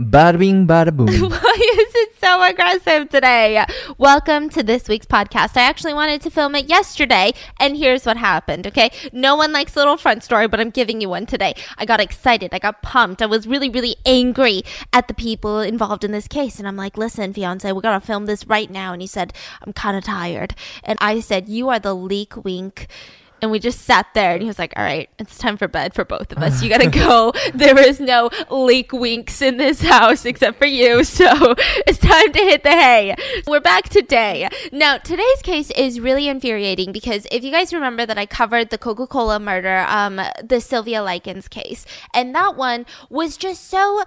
Bada bing, bada boom. Why is it so aggressive today? Welcome to this week's podcast. I actually wanted to film it yesterday, and here's what happened, okay? No one likes a little front story, but I'm giving you one today. I got excited. I got pumped. I was really, really angry at the people involved in this case. And I'm like, listen, fiance, we gotta film this right now. And he said, I'm kind of tired. And I said, You are the leak wink and we just sat there and he was like all right it's time for bed for both of us. You gotta go. There is no leak winks in this house except for you so it's time to hit the hay. We're back today. Now today's case is really infuriating because if you guys remember that i covered the coca-cola murder um the sylvia likens case and that one was just so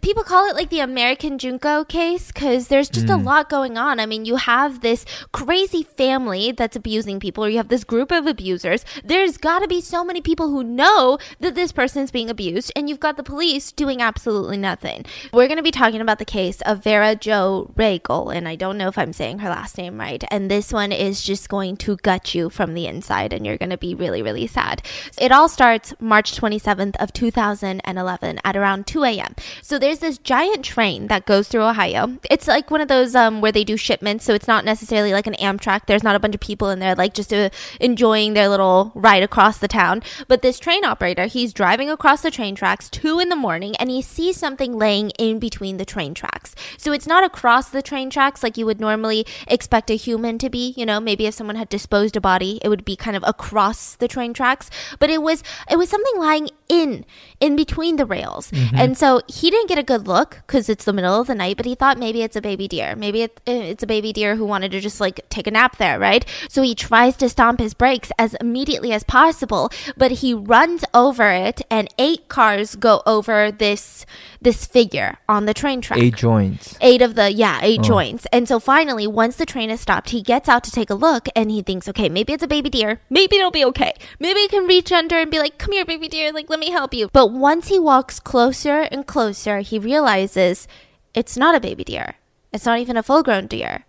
people call it like the American Junko case because there's just a hmm. lot going on. I mean, you have this crazy family that's abusing people, or you have this group of abusers. There's got to be so many people who know that this person is being abused, and you've got the police doing absolutely nothing. We're going to be talking about the case of Vera Jo Reigle, and I don't know if I'm saying her last name right. And this one is just going to gut you from the inside, and you're going to be really, really sad. It all starts March 27th of 2011 at around 2 a.m. So there's this giant train that goes through Ohio. It's like one of those um, where they do shipments, so it's not necessarily like an Amtrak. There's not a bunch of people in there like just uh, enjoying their little ride across the town. But this train operator, he's driving across the train tracks two in the morning, and he sees something laying in between the train tracks. So it's not across the train tracks like you would normally expect a human to be. You know, maybe if someone had disposed a body, it would be kind of across the train tracks. But it was it was something lying in in between the rails, and so he didn't get a good look because it's the middle of the night. But he thought maybe it's a baby deer. Maybe it, eh, it's a baby deer who wanted to just like take a nap there, right? So he tries to stomp his brakes as immediately as possible, but he runs over it, and eight cars go over this this figure on the train track Eight joints. eight of the yeah eight oh. joints and so finally once the train is stopped he gets out to take a look and he thinks okay maybe it's a baby deer maybe it'll be okay maybe he can reach under and be like come here baby deer like let me help you but once he walks closer and closer he realizes it's not a baby deer. It's not even a full grown deer.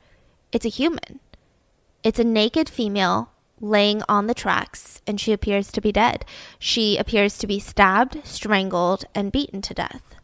It's a human. It's a naked female laying on the tracks and she appears to be dead. She appears to be stabbed strangled and beaten to death.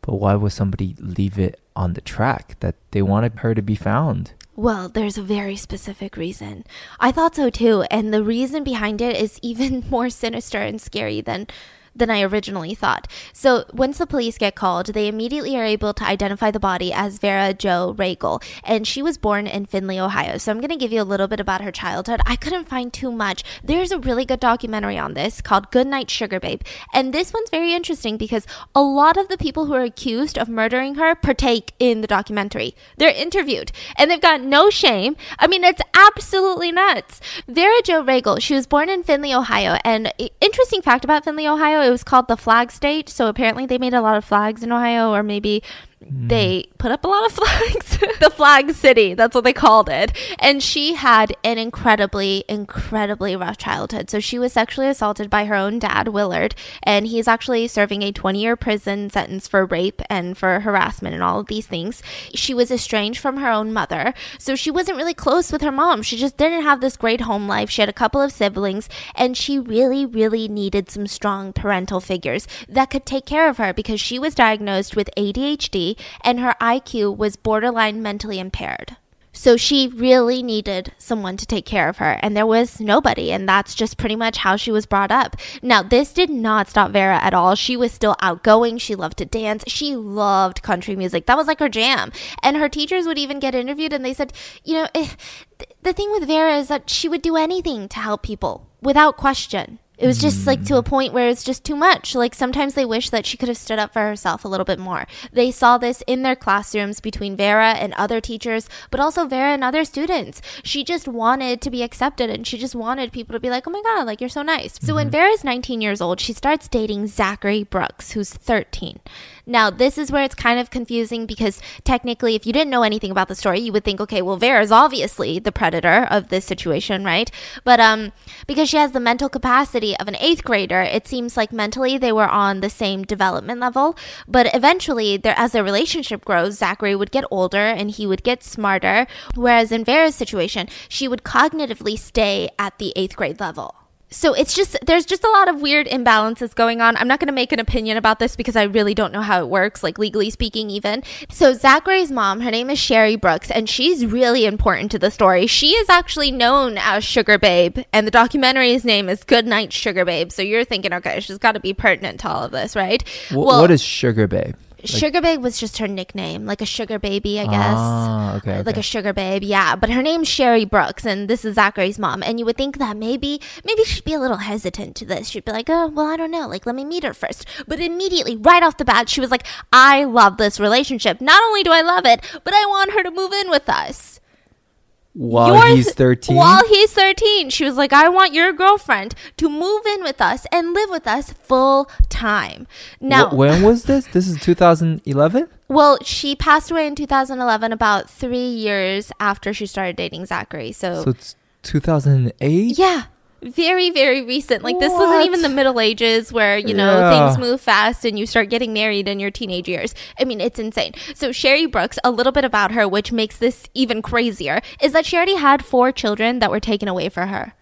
But why would somebody leave it on the track that they wanted her to be found? Well, there's a very specific reason. I thought so too, and the reason behind it is even more sinister and scary than than I originally thought. So, once the police get called, they immediately are able to identify the body as Vera Jo Reigle, and she was born in Findlay, Ohio. So, I'm going to give you a little bit about her childhood. I couldn't find too much. There's a really good documentary on this called Goodnight Sugar Babe, and this one's very interesting because a lot of the people who are accused of murdering her partake in the documentary. They're interviewed, and they've got no shame. I mean, it's absolutely nuts. Vera Jo Reigle, she was born in Findlay, Ohio, and interesting fact about Findlay, Ohio, it was called the flag state. So apparently they made a lot of flags in Ohio, or maybe Mm. they put up a lot of flags. the flag city, that's what they called it. And she had an incredibly, incredibly rough childhood. So she was sexually assaulted by her own dad, Willard, and he's actually serving a 20 year prison sentence for rape and for harassment and all of these things. She was estranged from her own mother. So she wasn't really close with her mom. She just didn't have this great home life. She had a couple of siblings, and she really, really needed some strong parental figures that could take care of her because she was diagnosed with ADHD and her IQ was borderline mentally impaired. So she really needed someone to take care of her, and there was nobody, and that's just pretty much how she was brought up. Now, this did not stop Vera at all. She was still outgoing. She loved to dance. She loved country music. That was like her jam. And her teachers would even get interviewed, and they said, you know, eh, th- the thing with Vera is that she would do anything to help people without question. It was just like to hmm. a point where it's just too much. Like sometimes they wish that she could have stood up for herself a little bit more. They saw this in their classrooms between Vera and other teachers, but also Vera and other students. She just wanted to be accepted and she just wanted people to be like, oh my God, like you're so nice. So when mm-hmm. Vera's 19 years old, she starts dating Zachary Brooks, who's 13. Now, this is where it's kind of confusing because technically, if you didn't know anything about the story, you would think, okay, well, Vera's obviously the predator of this situation, right? But um, because she has the mental capacity of an eighth grader, it seems like mentally they were on the same development level. But eventually, their, as their relationship grows, Zachary would get older and he would get smarter. Whereas in Vera's situation, she would cognitively stay at the eighth grade level. So it's just there's just a lot of weird imbalances going on. I'm not going to make an opinion about this because I really don't know how it works, like legally speaking, even. So Zachary's mom, her name is Sherry Brooks, and she's really important to the story. She is actually known as Sugar Babe, and the documentary's name is Good Night Sugar Babe. So you're thinking, okay, she's got to be pertinent to all of this, right? Wh- what is sugar babe? Sugar Babe was just her nickname, like a sugar baby, I guess. Ah, okay, Like a sugar babe, yeah. But her name's Sherry Brooks, and this is Zachary's mom. And you would think that maybe, maybe she'd be a little hesitant to this. She'd be like, oh, well, I don't know. Like, let me meet her first. But immediately, right off the bat, she was like, I love this relationship. Not only do I love it, but I want her to move in with us. While You're- he's 13? While he's 13. She was like, I want your girlfriend to move in with us and live with us full time. Now, Wh- when was this? This is 2011? Well, she passed away in 2011, about three years after she started dating Zachary. So, So it's 2008? yeah, very, very recent. Like, this wasn't even the Middle Ages where, you know, Yeah. things move fast and you start getting married in your teenage years. I mean, it's insane. So, Sherry Brooks, a little bit about her, which makes this even crazier, is that she already had four children that were taken away from her.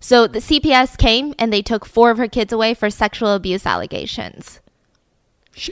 So, the CPS came and they took four of her kids away for sexual abuse allegations.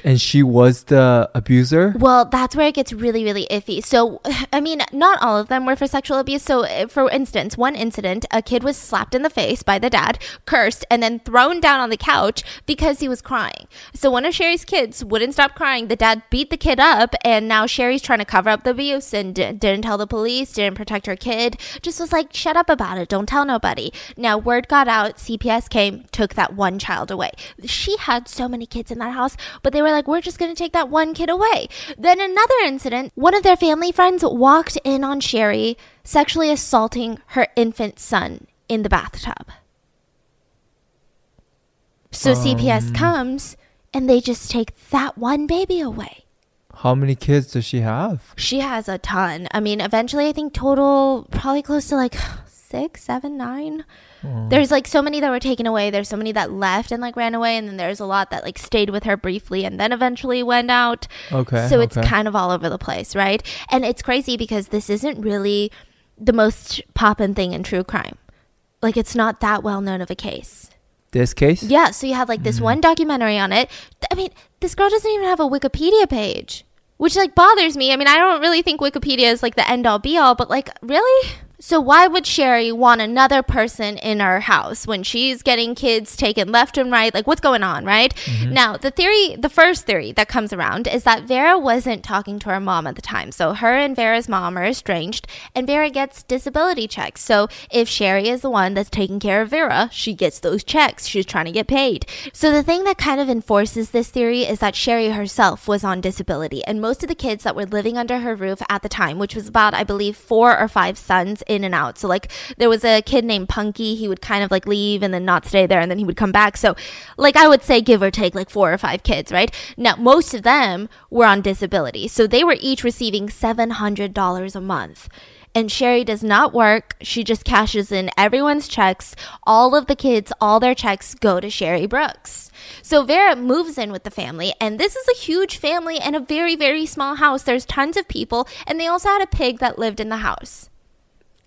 And she was the abuser? Well, that's where it gets really, really iffy. So, I mean, not all of them were for sexual abuse. So, uh, for instance, one incident, a kid was slapped in the face by the dad, cursed, and then thrown down on the couch because he was crying. So, one of Sherry's kids wouldn't stop crying. The dad beat the kid up, and now Sherry's trying to cover up the abuse and d- didn't tell the police, didn't protect her kid, just was like, shut up about it, don't tell nobody. Now, word got out, CPS came, took that one child away. She had so many kids in that house, but they were like, we're just going to take that one kid away. Then another incident, one of their family friends walked in on Sherry sexually assaulting her infant son in the bathtub. So um. CPS comes and they just take that one baby away. How many kids does she have? She has a ton. I mean, eventually, I think total probably close to like six, seven, nine. Mm. There's like so many that were taken away. There's so many that left and like ran away, and then there's a lot that like stayed with her briefly and then eventually went out. Okay. So it's okay. kind of all over the place, right? And it's crazy because this isn't really the most poppin' thing in true crime. Like it's not that well known of a case. This case? Yeah, so you have like this mm. one documentary on it. I mean, this girl doesn't even have a Wikipedia page, which like bothers me. I mean, I don't really think Wikipedia is like the end all be all, but like, really? So why would Sherry want another person in her house when she's getting kids taken left and right? Like what's going on, right? Mm-hmm. Now, the theory, the first theory that comes around is that Vera wasn't talking to her mom at the time. So her and Vera's mom are estranged and Vera gets disability checks. So if Sherry is the one that's taking care of Vera, she gets those checks. She's trying to get paid. So the thing that kind of enforces this theory is that Sherry herself was on disability and most of the kids that were living under her roof at the time, which was about I believe 4 or 5 sons in and out. So like there was a kid named Punky, he would kind of like leave and then not stay there and then he would come back. So like I would say give or take like 4 or 5 kids, right? Now most of them were on disability. So they were each receiving $700 a month. And Sherry does not work. She just cashes in everyone's checks. All of the kids, all their checks go to Sherry Brooks. So Vera moves in with the family, and this is a huge family and a very, very small house. There's tons of people, and they also had a pig that lived in the house.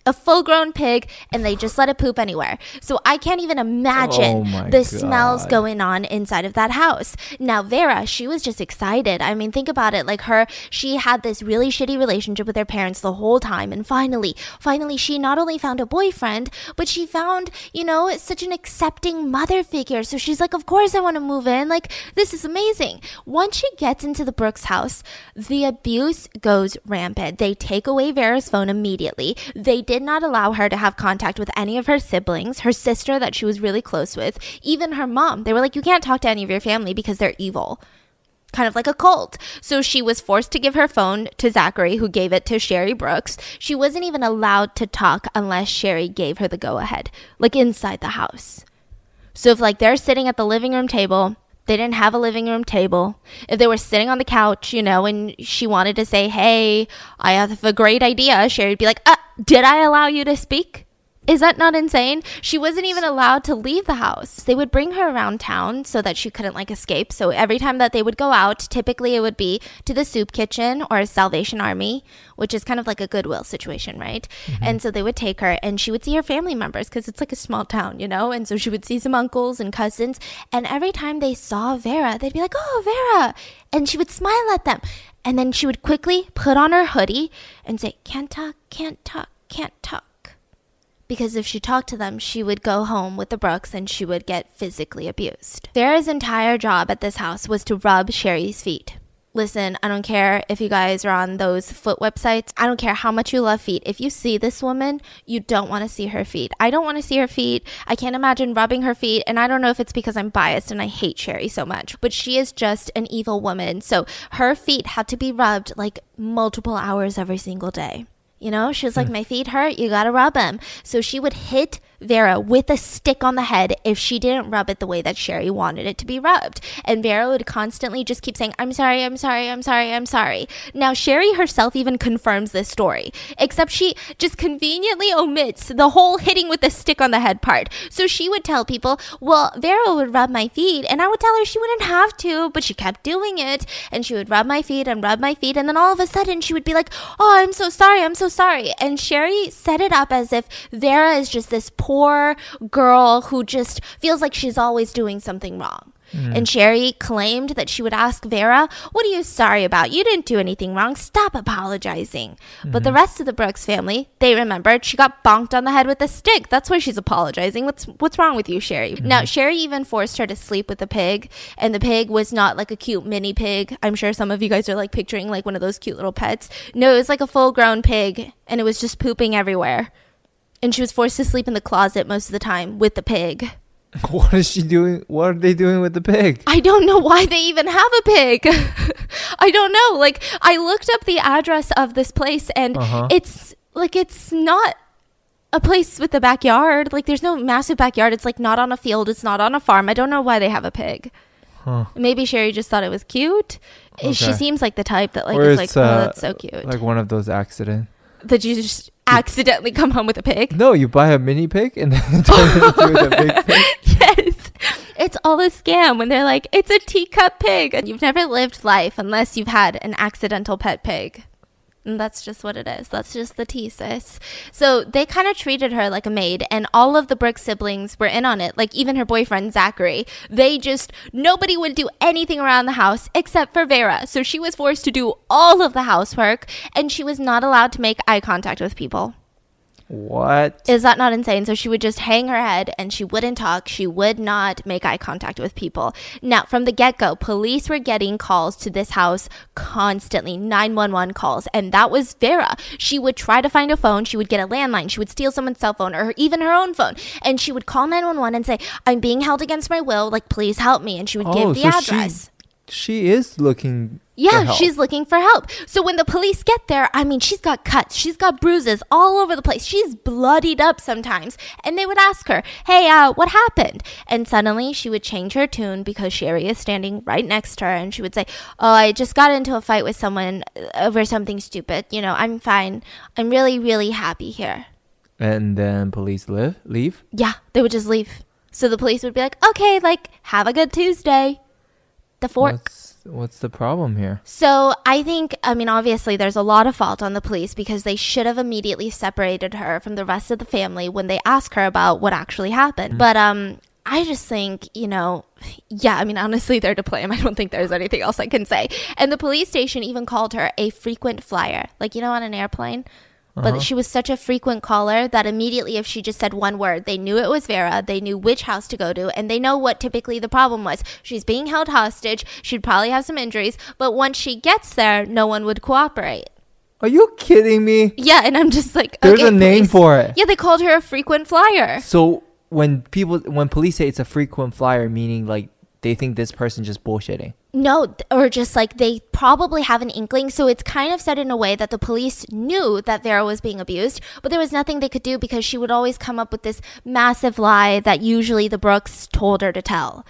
A full grown pig, and they just let it poop anywhere. So I can't even Oh imagine my the smells going on inside of that house. Now, Vera, she was just excited. I mean, think about it. Like her, she had this really shitty relationship with her parents the whole time. And finally, finally, she not only found a boyfriend, but she found, you know, such an accepting mother figure. So she's like, of course I want to move in. Like, this is amazing. Once she gets into the Brooks house, the abuse goes rampant. They take away Vera's phone immediately. They did not allow her to have contact with any of her siblings, her sister that she was really close with, even her mom. They were like, you can't talk to any of your family because they're evil. Kind of like a cult. So she was forced to give her phone to Zachary, who gave it to Sherry Brooks. She wasn't even allowed to talk unless Sherry gave her the go ahead, like inside the house. So if like they're sitting at the living room table, they didn't have a living room table. If they were sitting on the couch, you know, and she wanted to say, "Hey, I have a great idea," Sherry'd be like, uh, "Did I allow you to speak?" Is that not insane? She wasn't even allowed to leave the house. They would bring her around town so that she couldn't like escape. So every time that they would go out, typically it would be to the soup kitchen or Salvation Army, which is kind of like a Goodwill situation, right? Mm-hmm. And so they would take her and she would see her family members because it's like a small town, you know? And so she would see some uncles and cousins. And every time they saw Vera, they'd be like, oh, Vera. And she would smile at them. And then she would quickly put on her hoodie and say, can't talk, can't talk, can't talk because if she talked to them, she would go home with the Brooks and she would get physically abused. Vera's entire job at this house was to rub Sherry's feet. Listen, I don't care if you guys are on those foot websites. I don't care how much you love feet. If you see this woman, you don't want to see her feet. I don't want to see her feet. I can't imagine rubbing her feet. And I don't know if it's because I'm biased and I hate Sherry so much, but she is just an evil woman. So her feet had to be rubbed like multiple hours every single day. You know, she was like. My feet hurt. You got to rub them. So she would hit Vera with a stick on the head if she didn't rub it the way that Sherry wanted it to be rubbed. And Vera would constantly just keep saying, I'm sorry, I'm sorry, I'm sorry, I'm sorry. Now, Sherry herself even confirms this story, except she just conveniently omits the whole hitting with the stick on the head part. So she would tell people, Well, Vera would rub my feet, and I would tell her she wouldn't have to, but she kept doing it. And she would rub my feet and rub my feet, and then all of a sudden she would be like, Oh, I'm so sorry, I'm so sorry. And Sherry set it up as if Vera is just this poor poor girl who just feels like she's always doing something wrong. Mm. And Sherry claimed that she would ask Vera, What are you sorry about? You didn't do anything wrong. Stop apologizing. Mm-hmm. But the mm-hmm. rest of the Brooks family, they remembered she got bonked on the head with a stick. That's why she's apologizing. What's what's wrong with you, Sherry? Mm-hmm. Now, Sherry even forced her to sleep with a pig, and the pig was not like a cute mini pig. I'm sure some of you guys are like picturing like one of those cute little pets. No, it was like a full grown pig, and it was just pooping everywhere and she was forced to sleep in the closet most of the time with the pig. What is she doing? What are they doing with the pig? I don't know why they even have a pig. I don't know. Like I looked up the address of this place and uh-huh. it's like it's not a place with a backyard. Like there's no massive backyard. It's like not on a field. It's not on a farm. I don't know why they have a pig. Huh. Maybe Sherry just thought it was cute. Okay. She seems like the type that like or is like, oh, uh, oh, that's so cute. Like one of those accidents that you just accidentally come home with a pig. No, you buy a mini pig and then turn it into a big pig. Yes. It's all a scam when they're like, it's a teacup pig. And you've never lived life unless you've had an accidental pet pig. And that's just what it is. That's just the thesis. So they kind of treated her like a maid, and all of the Brooks siblings were in on it. Like even her boyfriend, Zachary. They just, nobody would do anything around the house except for Vera. So she was forced to do all of the housework, and she was not allowed to make eye contact with people. What? Is that not insane? So she would just hang her head and she wouldn't talk. She would not make eye contact with people. Now, from the get go, police were getting calls to this house constantly 911 calls. And that was Vera. She would try to find a phone. She would get a landline. She would steal someone's cell phone or even her own phone. And she would call 911 and say, I'm being held against my will. Like, please help me. And she would oh, give the so address. She, she is looking yeah, she's looking for help. So when the police get there, I mean, she's got cuts, she's got bruises all over the place. She's bloodied up sometimes. And they would ask her, "Hey, uh, what happened?" And suddenly she would change her tune because Sherry is standing right next to her and she would say, "Oh, I just got into a fight with someone over something stupid. You know, I'm fine. I'm really really happy here." And then police live, leave? Yeah, they would just leave. So the police would be like, "Okay, like have a good Tuesday." The fork. What's- what's the problem here? So I think, I mean, obviously, there's a lot of fault on the police because they should have immediately separated her from the rest of the family when they ask her about what actually happened. Mm-hmm. But um, I just think, you know, yeah, I mean, honestly, they're to blame. I don't think there's anything else I can say. And the police station even called her a frequent flyer, like you know, on an airplane. Uh-huh. But she was such a frequent caller that immediately, if she just said one word, they knew it was Vera. They knew which house to go to, and they know what typically the problem was. She's being held hostage. She'd probably have some injuries, but once she gets there, no one would cooperate. Are you kidding me? Yeah, and I'm just like, there's okay, a name police. for it. Yeah, they called her a frequent flyer. So when people, when police say it's a frequent flyer, meaning like they think this person just bullshitting. No, or just like they probably have an inkling. So it's kind of said in a way that the police knew that Vera was being abused, but there was nothing they could do because she would always come up with this massive lie that usually the Brooks told her to tell.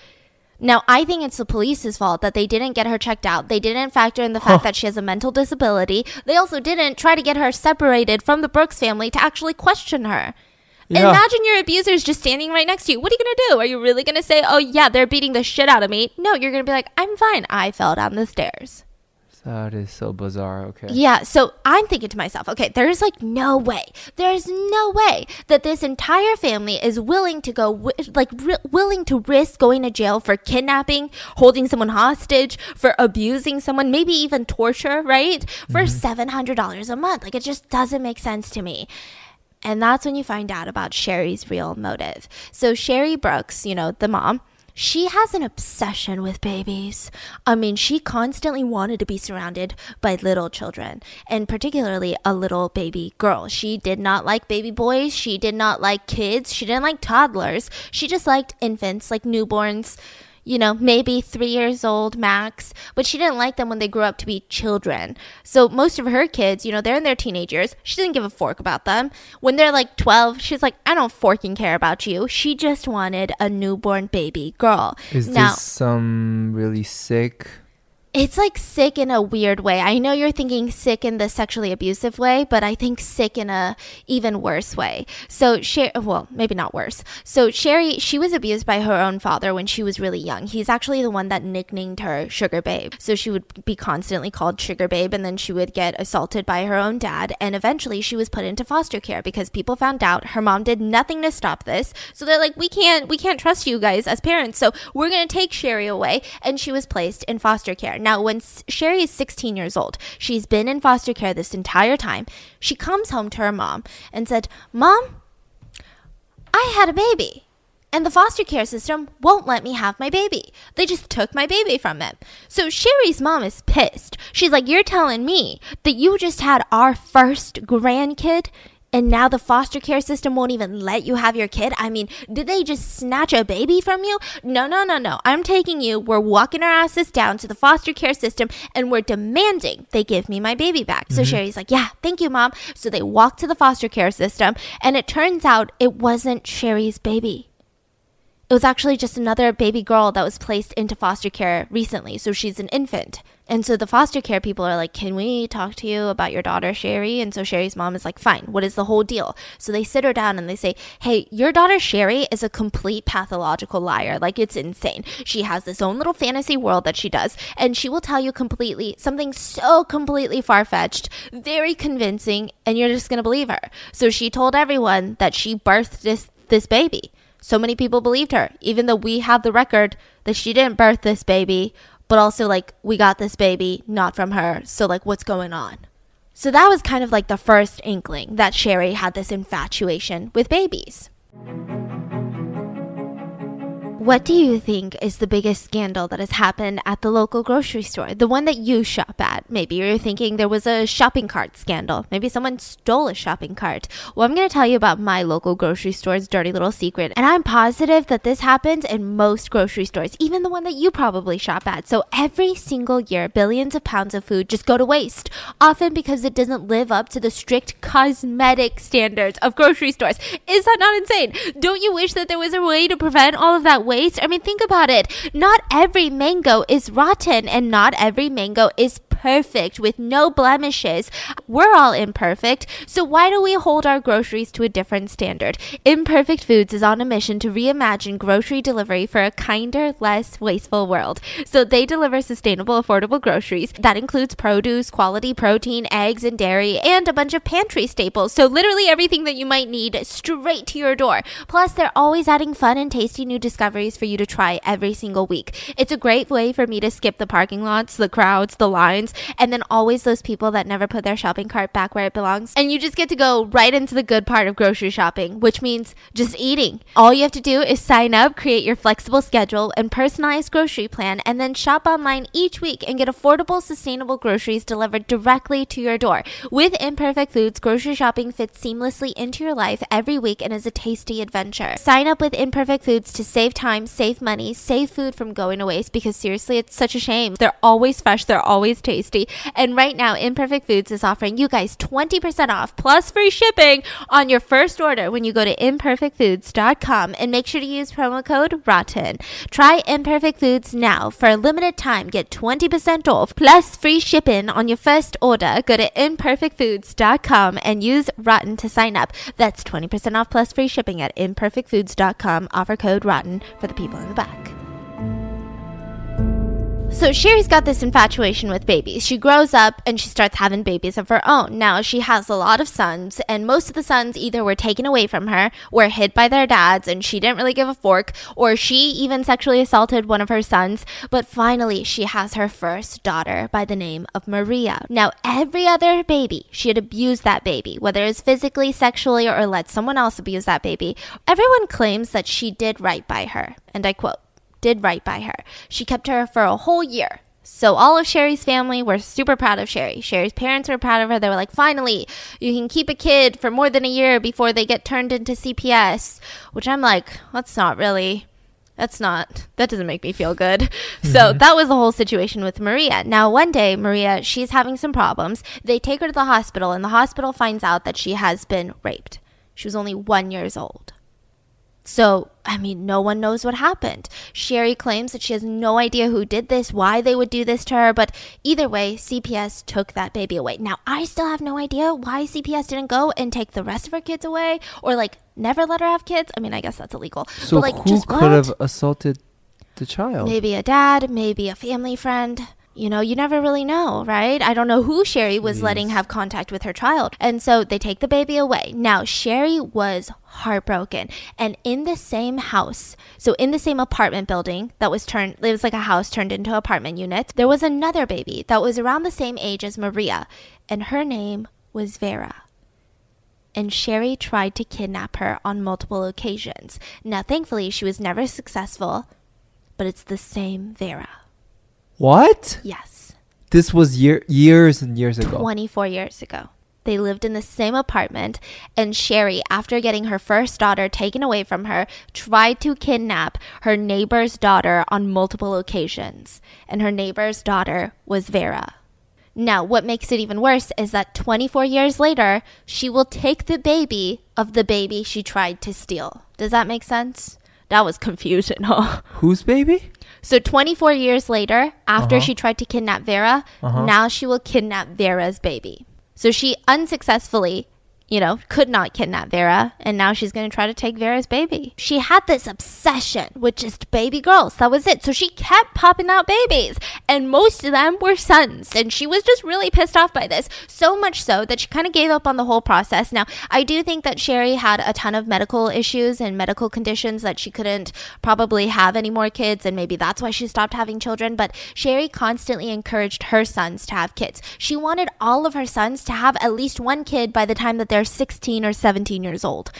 Now, I think it's the police's fault that they didn't get her checked out. They didn't factor in the fact huh. that she has a mental disability. They also didn't try to get her separated from the Brooks family to actually question her. Yeah. Imagine your abuser is just standing right next to you. What are you going to do? Are you really going to say, oh, yeah, they're beating the shit out of me? No, you're going to be like, I'm fine. I fell down the stairs. That is so bizarre. Okay. Yeah, so I'm thinking to myself, okay, there's like no way, there's no way that this entire family is willing to go, wi- like, ri- willing to risk going to jail for kidnapping, holding someone hostage, for abusing someone, maybe even torture, right? For mm-hmm. $700 a month. Like, it just doesn't make sense to me. And that's when you find out about Sherry's real motive. So, Sherry Brooks, you know, the mom, she has an obsession with babies. I mean, she constantly wanted to be surrounded by little children, and particularly a little baby girl. She did not like baby boys. She did not like kids. She didn't like toddlers. She just liked infants, like newborns you know, maybe three years old max, but she didn't like them when they grew up to be children. So most of her kids, you know, they're in their teenage years. She didn't give a fork about them. When they're like 12, she's like, I don't forking care about you. She just wanted a newborn baby girl. Is now, this some really sick? It's like sick in a weird way. I know you're thinking sick in the sexually abusive way, but I think sick in a even worse way. So Sherry, well, maybe not worse. So Sherry, she was abused by her own father when she was really young. He's actually the one that nicknamed her Sugar Babe. So she would be constantly called Sugar Babe, and then she would get assaulted by her own dad, and eventually she was put into foster care because people found out her mom did nothing to stop this. So they're like, we can't, we can't trust you guys as parents. So we're gonna take Sherry away, and she was placed in foster care. Now, when Sherry is 16 years old, she's been in foster care this entire time. She comes home to her mom and said, Mom, I had a baby. And the foster care system won't let me have my baby. They just took my baby from them. So Sherry's mom is pissed. She's like, You're telling me that you just had our first grandkid and now the foster care system won't even let you have your kid? I mean, did they just snatch a baby from you? No, no, no, no. I'm taking you. We're walking our asses down to the foster care system and we're demanding they give me my baby back. So mm-hmm. Sherry's like, Yeah, thank you, mom. So they walk to the foster care system and it turns out it wasn't Sherry's baby. It was actually just another baby girl that was placed into foster care recently. So she's an infant. And so the foster care people are like, Can we talk to you about your daughter, Sherry? And so Sherry's mom is like, Fine, what is the whole deal? So they sit her down and they say, Hey, your daughter, Sherry, is a complete pathological liar. Like, it's insane. She has this own little fantasy world that she does. And she will tell you completely something so completely far fetched, very convincing, and you're just going to believe her. So she told everyone that she birthed this, this baby. So many people believed her, even though we have the record that she didn't birth this baby, but also like we got this baby not from her. So, like, what's going on? So, that was kind of like the first inkling that Sherry had this infatuation with babies. What do you think is the biggest scandal that has happened at the local grocery store? The one that you shop at. Maybe you're thinking there was a shopping cart scandal. Maybe someone stole a shopping cart. Well, I'm going to tell you about my local grocery store's dirty little secret. And I'm positive that this happens in most grocery stores, even the one that you probably shop at. So every single year, billions of pounds of food just go to waste, often because it doesn't live up to the strict cosmetic standards of grocery stores. Is that not insane? Don't you wish that there was a way to prevent all of that waste? I mean, think about it. Not every mango is rotten, and not every mango is perfect with no blemishes. We're all imperfect, so why do we hold our groceries to a different standard? Imperfect Foods is on a mission to reimagine grocery delivery for a kinder, less wasteful world. So they deliver sustainable, affordable groceries that includes produce, quality protein, eggs, and dairy, and a bunch of pantry staples. So literally everything that you might need straight to your door. Plus, they're always adding fun and tasty new discoveries for you to try every single week. It's a great way for me to skip the parking lots, the crowds, the lines, and then always those people that never put their shopping cart back where it belongs. And you just get to go right into the good part of grocery shopping, which means just eating. All you have to do is sign up, create your flexible schedule and personalized grocery plan, and then shop online each week and get affordable, sustainable groceries delivered directly to your door. With Imperfect Foods, grocery shopping fits seamlessly into your life every week and is a tasty adventure. Sign up with Imperfect Foods to save time time, save money, save food from going to waste because seriously, it's such a shame. They're always fresh, they're always tasty. And right now, Imperfect Foods is offering you guys 20% off plus free shipping on your first order when you go to imperfectfoods.com and make sure to use promo code ROTTEN. Try Imperfect Foods now for a limited time. Get 20% off plus free shipping on your first order. Go to imperfectfoods.com and use ROTTEN to sign up. That's 20% off plus free shipping at imperfectfoods.com. Offer code ROTTEN for the people in the back. So Sherry's got this infatuation with babies. She grows up and she starts having babies of her own. Now she has a lot of sons, and most of the sons either were taken away from her, were hid by their dads, and she didn't really give a fork, or she even sexually assaulted one of her sons. But finally, she has her first daughter by the name of Maria. Now, every other baby, she had abused that baby, whether it's physically, sexually, or let someone else abuse that baby. Everyone claims that she did right by her. And I quote, did right by her. She kept her for a whole year. So all of Sherry's family were super proud of Sherry. Sherry's parents were proud of her. They were like, finally, you can keep a kid for more than a year before they get turned into CPS. Which I'm like, that's not really that's not that doesn't make me feel good mm-hmm. so that was the whole situation with maria now one day maria she's having some problems they take her to the hospital and the hospital finds out that she has been raped she was only one years old so, I mean, no one knows what happened. Sherry claims that she has no idea who did this, why they would do this to her, but either way, CPS took that baby away. Now, I still have no idea why CPS didn't go and take the rest of her kids away or like never let her have kids. I mean, I guess that's illegal. So, but, like, who just could what? have assaulted the child? Maybe a dad, maybe a family friend you know, you never really know, right? I don't know who Sherry was yes. letting have contact with her child. And so they take the baby away. Now, Sherry was heartbroken. And in the same house, so in the same apartment building that was turned, it was like a house turned into apartment unit, there was another baby that was around the same age as Maria. And her name was Vera and Sherry tried to kidnap her on multiple occasions. Now, thankfully, she was never successful, but it's the same Vera. What? Yes. This was year years and years ago. 24 years ago. They lived in the same apartment, and Sherry, after getting her first daughter taken away from her, tried to kidnap her neighbor's daughter on multiple occasions. And her neighbor's daughter was Vera. Now, what makes it even worse is that 24 years later, she will take the baby of the baby she tried to steal. Does that make sense? That was confusion, huh? Whose baby? So 24 years later, after uh-huh. she tried to kidnap Vera, uh-huh. now she will kidnap Vera's baby. So she unsuccessfully you know, could not kidnap Vera, and now she's going to try to take Vera's baby. She had this obsession with just baby girls. That was it. So she kept popping out babies, and most of them were sons. And she was just really pissed off by this. So much so that she kind of gave up on the whole process. Now, I do think that Sherry had a ton of medical issues and medical conditions that she couldn't probably have any more kids, and maybe that's why she stopped having children. But Sherry constantly encouraged her sons to have kids. She wanted all of her sons to have at least one kid by the time that they're they're 16 or 17 years old.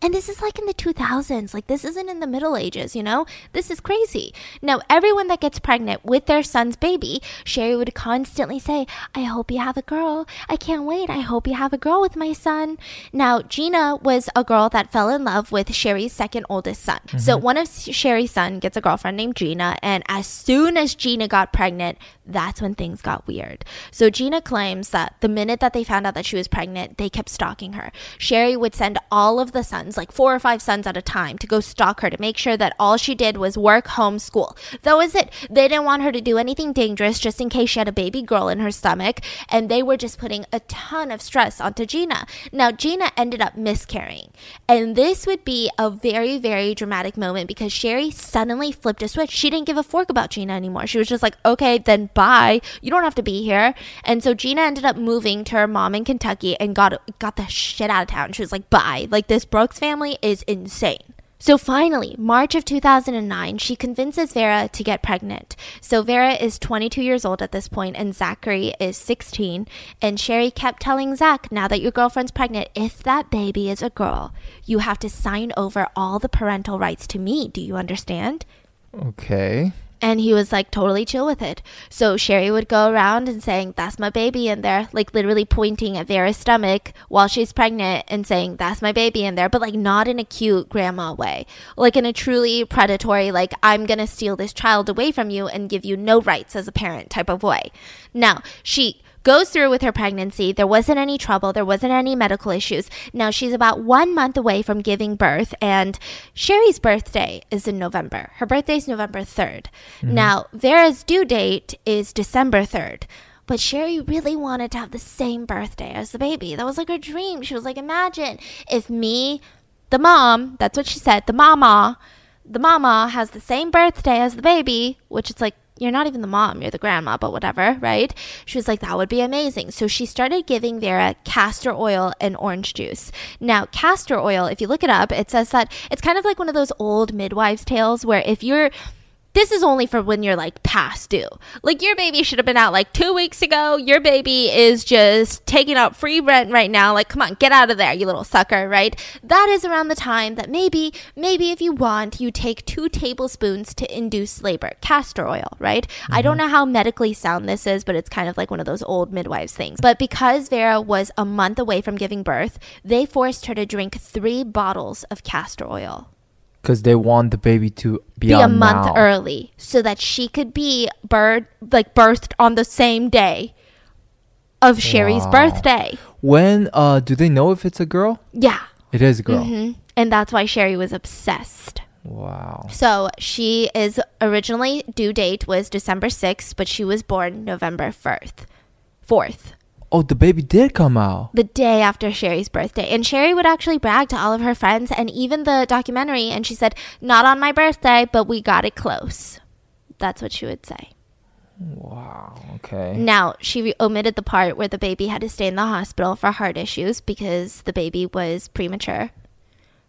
And this is like in the 2000s. Like, this isn't in the Middle Ages, you know? This is crazy. Now, everyone that gets pregnant with their son's baby, Sherry would constantly say, I hope you have a girl. I can't wait. I hope you have a girl with my son. Now, Gina was a girl that fell in love with Sherry's second oldest son. Mm-hmm. So, one of Sherry's son gets a girlfriend named Gina. And as soon as Gina got pregnant, that's when things got weird. So, Gina claims that the minute that they found out that she was pregnant, they kept stalking her. Sherry would send all of the sons sons, like four or five sons at a time, to go stalk her to make sure that all she did was work, home, school. Though is it they didn't want her to do anything dangerous just in case she had a baby girl in her stomach, and they were just putting a ton of stress onto Gina. Now Gina ended up miscarrying, and this would be a very very dramatic moment because Sherry suddenly flipped a switch. She didn't give a fork about Gina anymore. She was just like, okay, then bye. You don't have to be here. And so Gina ended up moving to her mom in Kentucky and got got the shit out of town. She was like, bye. Like this Brooks family is insane. So finally, March of 2009, she convinces Vera to get pregnant. So Vera is 22 years old at this point, and Zachary is 16. And Sherry kept telling Zach, now that your girlfriend's pregnant, if that baby is a girl, you have to sign over all the parental rights to me. Do you understand? Okay. And he was like totally chill with it. So Sherry would go around and saying, That's my baby in there, like literally pointing at Vera's stomach while she's pregnant and saying, That's my baby in there, but like not in a cute grandma way, like in a truly predatory, like, I'm gonna steal this child away from you and give you no rights as a parent type of way. Now, she goes through with her pregnancy. There wasn't any trouble, there wasn't any medical issues. Now she's about one month away from giving birth, and Sherry's birthday is in November. Her birthday is November 3rd. Mm-hmm. Now, Vera's due date is December 3rd. But Sherry really wanted to have the same birthday as the baby. That was like her dream. She was like, imagine if me, the mom, that's what she said, the mama, the mama has the same birthday as the baby, which it's like you're not even the mom, you're the grandma, but whatever, right? She was like, that would be amazing. So she started giving Vera castor oil and orange juice. Now, castor oil, if you look it up, it says that it's kind of like one of those old midwives' tales where if you're this is only for when you're like past due. Like your baby should have been out like two weeks ago. Your baby is just taking out free rent right now. Like, come on, get out of there, you little sucker, right? That is around the time that maybe, maybe if you want, you take two tablespoons to induce labor. Castor oil, right? I don't mm-hmm. know how medically sound this is, but it's kind of like one of those old midwives things. But because Vera was a month away from giving birth, they forced her to drink three bottles of castor oil Because they want the baby to be, be a month now. early so that she could be bird like birthed on the same day of Sherry's Wow. birthday. When uh do they know if it's a girl? Yeah. It is a girl. hmm And that's why Sherry was obsessed. Wow. So she is originally due date was December 6th, but she was born November 1st. 4th. Oh, the baby did come out. the day after Sherry's birthday. And Sherry would actually brag to all of her friends and even the documentary. And she said, Not on my birthday, but we got it close. That's what she would say. Wow. Okay. Now, she omitted the part where the baby had to stay in the hospital for heart issues because the baby was premature.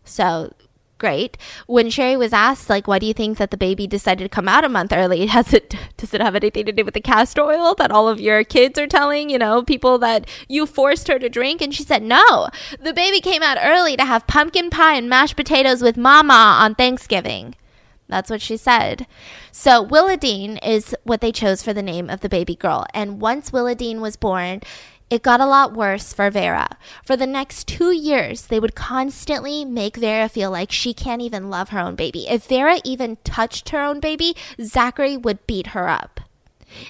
So, great. When Sherry was asked, like, why do you think that the baby decided to come out a month early? Has it does it have anything to do with the castor oil that all of your kids are telling, you know, people that you forced her to drink? And she said, no, the baby came out early to have pumpkin pie and mashed potatoes with mama on Thanksgiving. That's what she said. So Willadine is what they chose for the name of the baby girl. And once Willadine was born, it got a lot worse for Vera. For the next two years, they would constantly make Vera feel like she can't even love her own baby. If Vera even touched her own baby, Zachary would beat her up.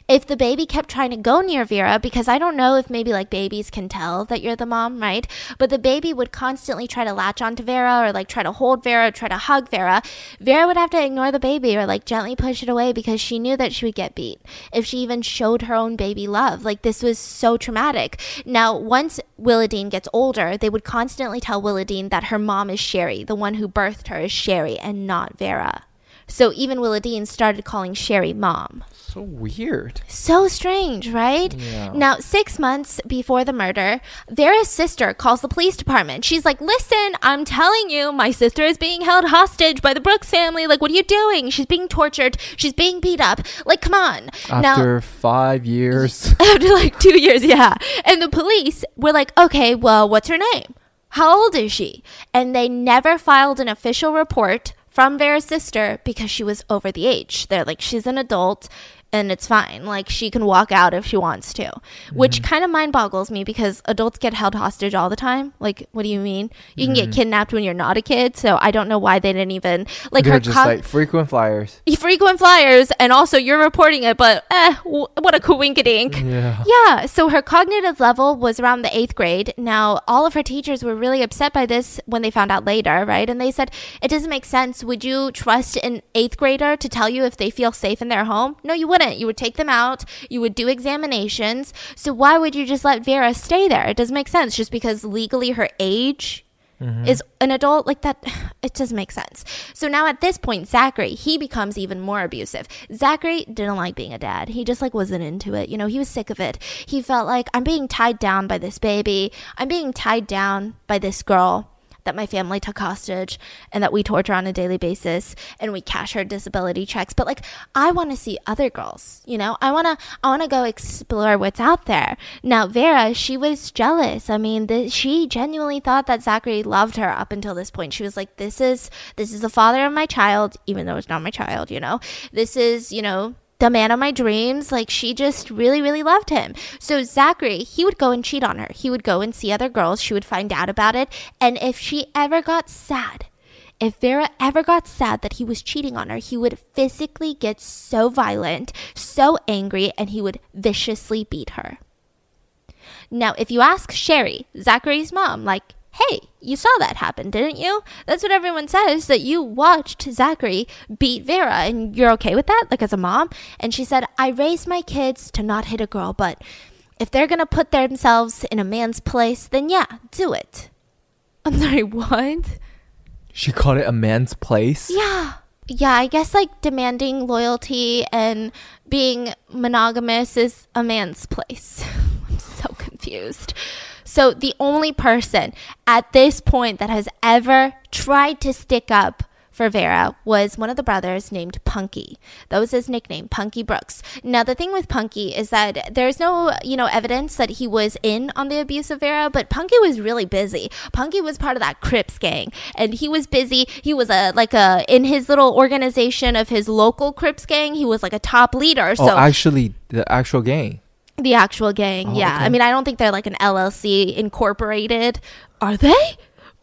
If the baby kept trying to go near Vera, because I don't know if maybe like babies can tell that you're the mom, right? But the baby would constantly try to latch onto Vera or like try to hold Vera, try to hug Vera. Vera would have to ignore the baby or like gently push it away because she knew that she would get beat if she even showed her own baby love. Like this was so traumatic. Now, once Willadine gets older, they would constantly tell Willadine that her mom is Sherry, the one who birthed her is Sherry and not Vera. So even Willadine started calling Sherry mom. So weird. So strange, right? Yeah. Now, six months before the murder, Vera's sister calls the police department. She's like, Listen, I'm telling you, my sister is being held hostage by the Brooks family. Like, what are you doing? She's being tortured. She's being beat up. Like, come on. now, After five years. after like two years, yeah. And the police were like, okay, well, what's her name? How old is she? And they never filed an official report from Vera's sister because she was over the age. They're like, she's an adult and it's fine. Like, she can walk out if she wants to, which kind of mind boggles me because adults get held hostage all the time. Like, what do you mean? You can get kidnapped when you're not a kid. So I don't know why they didn't even, like, They're her just cog- like frequent flyers. frequent flyers and also you're reporting it, but eh, w- what a coinkydink. Yeah. Yeah, so her cognitive level was around the eighth grade. Now, all of her teachers were really upset by this when they found out later, right? And they said, it doesn't make sense. Would you trust an eighth grader to tell you if they feel safe in their home? No, you wouldn't. You would take them out, you would do examinations. So, why would you just let Vera stay there? It doesn't make sense. Just because legally her age mm-hmm. is an adult like that it doesn't make sense. So now at this point zachary he becomes even more abusive. Zachary didn't like being a dad. He just like wasn't into it. You know he was sick of it. He felt like i'm being tied down by this baby. I'm being tied down by this girl that my family took hostage and that we torture on a daily basis and we cash her disability checks. But like I want to see other girls, you know? I want to I want to go explore what's out there. Now Vera, she was jealous. I mean, the, she genuinely thought that Zachary loved her up until this point. She was like this is this is the father of my child even though it's not my child, you know? This is, you know, the man of my dreams. Like she just really, really loved him. So Zachary, he would go and cheat on her. He would go and see other girls. She would find out about it. And if she ever got sad, if Vera ever got sad that he was cheating on her, he would physically get so violent, so angry, and he would viciously beat her. Now, if you ask Sherry, Zachary's mom, like, hey, you saw that happen, didn't you? That's what everyone says that you watched Zachary beat Vera and you're okay with that, like as a mom? And she said, I raised my kids to not hit a girl, but if they're gonna put themselves in a man's place, then yeah, do it. I'm sorry, what? She called it a man's place? Yeah. Yeah, I guess like demanding loyalty and being monogamous is a man's place. I'm so confused. So the only person at this point that has ever tried to stick up for Vera was one of the brothers named Punky. That was his nickname, Punky Brooks. Now the thing with Punky is that there's no, you know, evidence that he was in on the abuse of Vera, but Punky was really busy. Punky was part of that Crips gang, and he was busy. He was a like a in his little organization of his local Crips gang. He was like a top leader. Oh, so oh, actually, the actual gang. The actual gang, Oh, yeah. okay. I mean, I don't think they're like an LLC incorporated. Are they?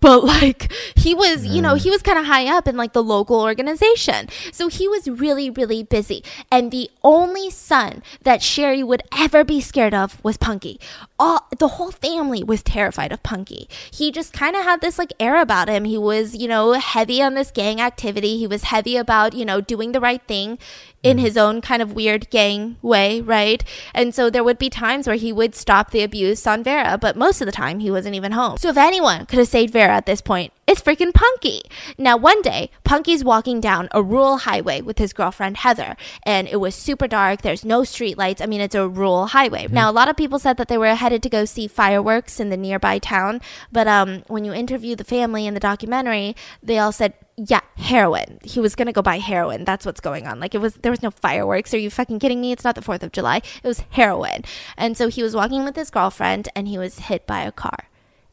But like he was, you know, mm. he was kind of high up in like the local organization. So he was really, really busy. And the only son that Sherry would ever be scared of was Punky. All the whole family was terrified of Punky. He just kind of had this like air about him. He was, you know, heavy on this gang activity. He was heavy about, you know, doing the right thing in mm. his own kind of weird gang way, right? And so there would be times where he would stop the abuse on Vera, but most of the time he wasn't even home. So if anyone could have saved Vera at this point, it's freaking Punky. Now, one day, Punky's walking down a rural highway with his girlfriend Heather, and it was super dark. There's no streetlights. I mean, it's a rural highway. Now, a lot of people said that they were headed to go see fireworks in the nearby town, but um, when you interview the family in the documentary, they all said, yeah, heroin. He was gonna go buy heroin. That's what's going on. Like it was, there was no fireworks. Are you fucking kidding me? It's not the Fourth of July. It was heroin. And so he was walking with his girlfriend, and he was hit by a car,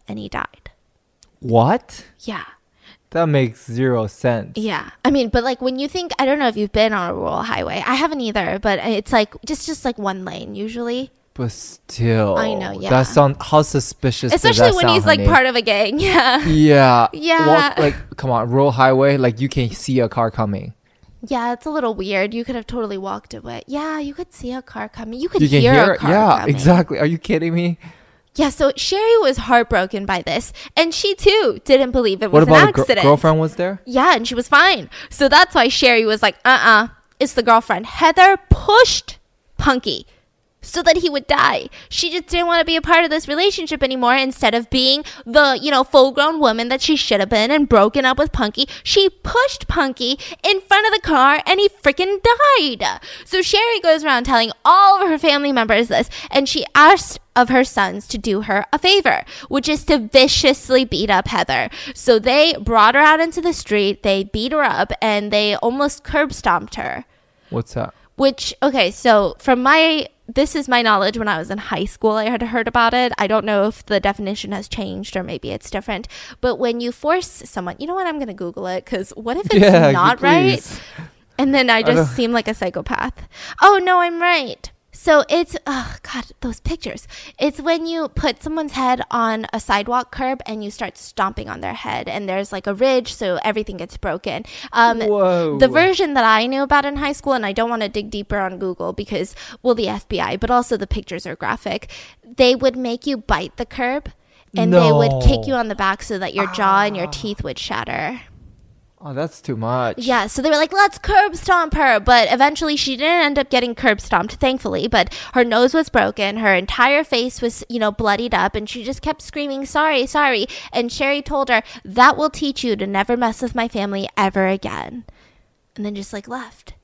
and he died. What? Yeah. That makes zero sense. Yeah. I mean, but like when you think I don't know if you've been on a rural highway. I haven't either, but it's like just just like one lane usually. But still, I know, yeah. That sound how suspicious. Especially when sound, he's like part of a gang. Yeah. Yeah. Yeah. Walk, like, come on, rural highway. Like, you can see a car coming. Yeah, it's a little weird. You could have totally walked away. Yeah, you could see a car coming. You could You hear, hear, a it. car Yeah, coming. exactly. Are you kidding me? Yeah, so Sherry was heartbroken by this, and she too didn't believe it was an the gr- accident. girlfriend was there? Yeah, and she was fine. So that's why Sherry was like, uh uh it's the girlfriend. Heather pushed Punky so that he would die. She just didn't want to be a part of this relationship anymore. Instead of being the, you know, full grown woman that she should have been and broken up with Punky, she pushed Punky in front of the car and he freaking died. So Sherry goes around telling all of her family members this and she asked of her sons to do her a favor, which is to viciously beat up Heather. So they brought her out into the street, they beat her up, and they almost curb stomped her. What's that? Which, okay, so from my, this is my knowledge when I was in high school, I had heard about it. I don't know if the definition has changed or maybe it's different. But when you force someone, you know what? I'm going to Google it because what if it's Yeah, not right? And then I just seem like a psychopath. Oh, no, I'm right. So it's, oh, God, those pictures. It's when you put someone's head on a sidewalk curb and you start stomping on their head, and there's like a ridge, so everything gets broken. Um, Whoa. The version that I knew about in high school, and I don't want to dig deeper on Google because, well, the FBI, but also the pictures are graphic. They would make you bite the curb. And they would kick you on the back so that your jaw and your teeth would shatter. Oh, that's too much. Yeah, so they were like, let's curb stomp her. But eventually she didn't end up getting curb stomped, thankfully. But her nose was broken. Her entire face was, you know, bloodied up. And she just kept screaming, sorry, sorry. And Sherry told her, that will teach you to never mess with my family ever again. And then just like left.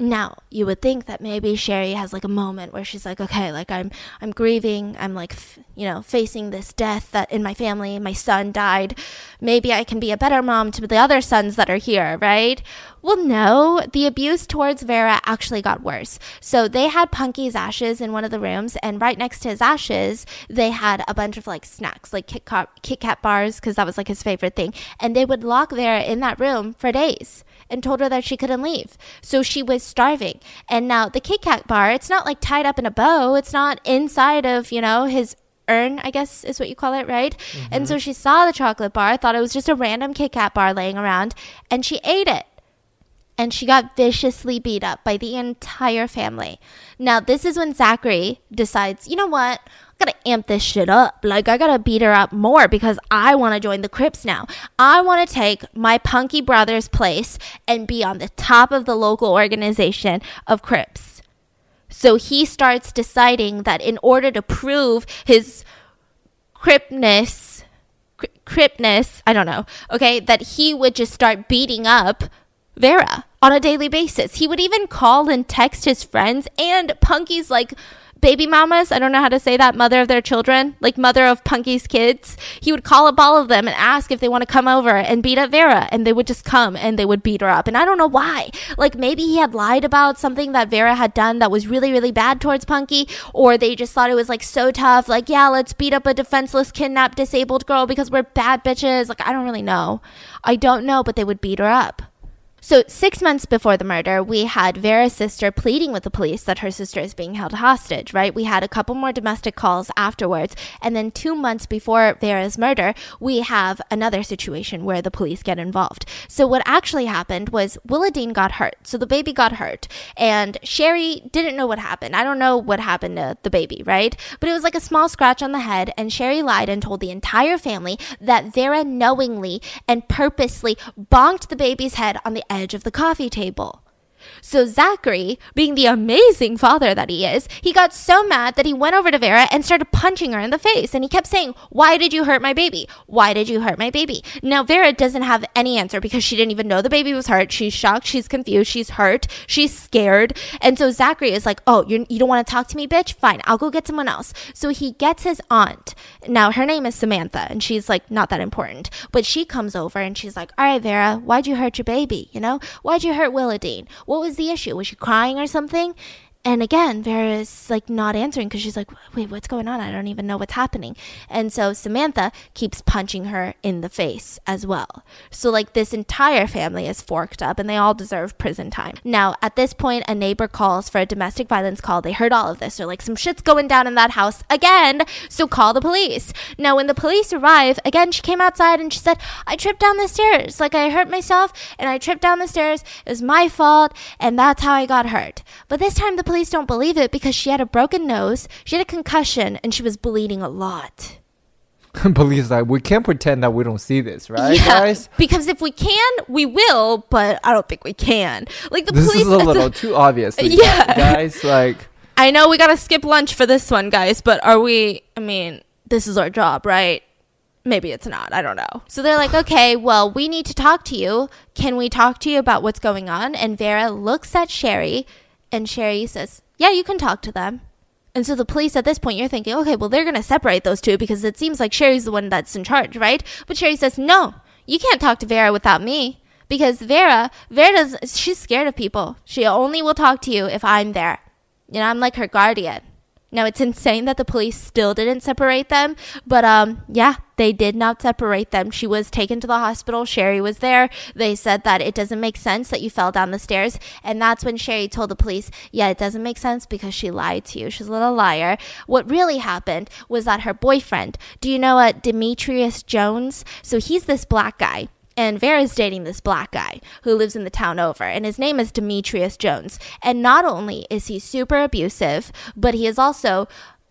Now, you would think that maybe Sherry has like a moment where she's like, okay, like I'm I'm grieving, I'm like, f- you know, facing this death that in my family, my son died. Maybe I can be a better mom to the other sons that are here, right? Well, no, the abuse towards Vera actually got worse. So they had Punky's ashes in one of the rooms, and right next to his ashes, they had a bunch of like snacks, like Kit Kat, Kit Kat bars, because that was like his favorite thing. And they would lock Vera in that room for days and told her that she couldn't leave. So she was starving. And now the Kit Kat bar, it's not like tied up in a bow, it's not inside of, you know, his urn, I guess is what you call it, right? Mm-hmm. And so she saw the chocolate bar, thought it was just a random Kit Kat bar laying around, and she ate it and she got viciously beat up by the entire family. Now, this is when Zachary decides, you know what? Gotta amp this shit up. Like, I gotta beat her up more because I wanna join the Crips now. I wanna take my punky brother's place and be on the top of the local organization of Crips. So he starts deciding that in order to prove his Cripness, Cripness, I don't know, okay, that he would just start beating up Vera on a daily basis. He would even call and text his friends and Punky's like baby mamas. I don't know how to say that, mother of their children, like mother of Punky's kids. He would call up all of them and ask if they want to come over and beat up Vera. And they would just come and they would beat her up. And I don't know why. Like maybe he had lied about something that Vera had done that was really, really bad towards Punky. Or they just thought it was like so tough. Like, yeah, let's beat up a defenseless, kidnapped, disabled girl because we're bad bitches. Like, I don't really know. I don't know, but they would beat her up. So, six months before the murder, we had Vera's sister pleading with the police that her sister is being held hostage, right? We had a couple more domestic calls afterwards. And then, two months before Vera's murder, we have another situation where the police get involved. So, what actually happened was Willadine got hurt. So, the baby got hurt. And Sherry didn't know what happened. I don't know what happened to the baby, right? But it was like a small scratch on the head. And Sherry lied and told the entire family that Vera knowingly and purposely bonked the baby's head on the edge of the coffee table. So Zachary, being the amazing father that he is, he got so mad that he went over to Vera and started punching her in the face. And he kept saying, Why did you hurt my baby? Why did you hurt my baby? Now, Vera doesn't have any answer because she didn't even know the baby was hurt. She's shocked. She's confused. She's hurt. She's scared. And so Zachary is like, Oh, you're, you do not want to talk to me, bitch? Fine. I'll go get someone else. So he gets his aunt. Now, her name is Samantha, and she's like, Not that important. But she comes over and she's like, All right, Vera, why'd you hurt your baby? You know, why'd you hurt Willadine? What was the issue? Was she crying or something? And again, Vera's like not answering because she's like, wait, what's going on? I don't even know what's happening. And so Samantha keeps punching her in the face as well. So, like, this entire family is forked up and they all deserve prison time. Now, at this point, a neighbor calls for a domestic violence call. They heard all of this. They're like, some shit's going down in that house again. So, call the police. Now, when the police arrive, again, she came outside and she said, I tripped down the stairs. Like, I hurt myself and I tripped down the stairs. It was my fault. And that's how I got hurt. But this time, the police don't believe it because she had a broken nose, she had a concussion, and she was bleeding a lot. Police like we can't pretend that we don't see this, right, yeah, guys? Because if we can, we will, but I don't think we can. Like the this police, is a little too obvious. Yeah, guys, like I know we gotta skip lunch for this one, guys, but are we? I mean, this is our job, right? Maybe it's not. I don't know. So they're like, okay, well, we need to talk to you. Can we talk to you about what's going on? And Vera looks at Sherry, and Sherry says, yeah, you can talk to them. And so the police at this point, you're thinking, okay, well, they're going to separate those two because it seems like Sherry's the one that's in charge, right? But Sherry says, no, you can't talk to Vera without me because Vera, Vera she's scared of people. She only will talk to you if I'm there. You know, I'm like her guardian. Now it's insane that the police still didn't separate them, but um yeah, they did not separate them. She was taken to the hospital. Sherry was there. They said that it doesn't make sense that you fell down the stairs, and that's when Sherry told the police, "Yeah, it doesn't make sense because she lied to you. She's a little liar." What really happened was that her boyfriend, do you know what Demetrius Jones? So he's this black guy and Vera's dating this black guy who lives in the town over, and his name is Demetrius Jones. And not only is he super abusive, but he is also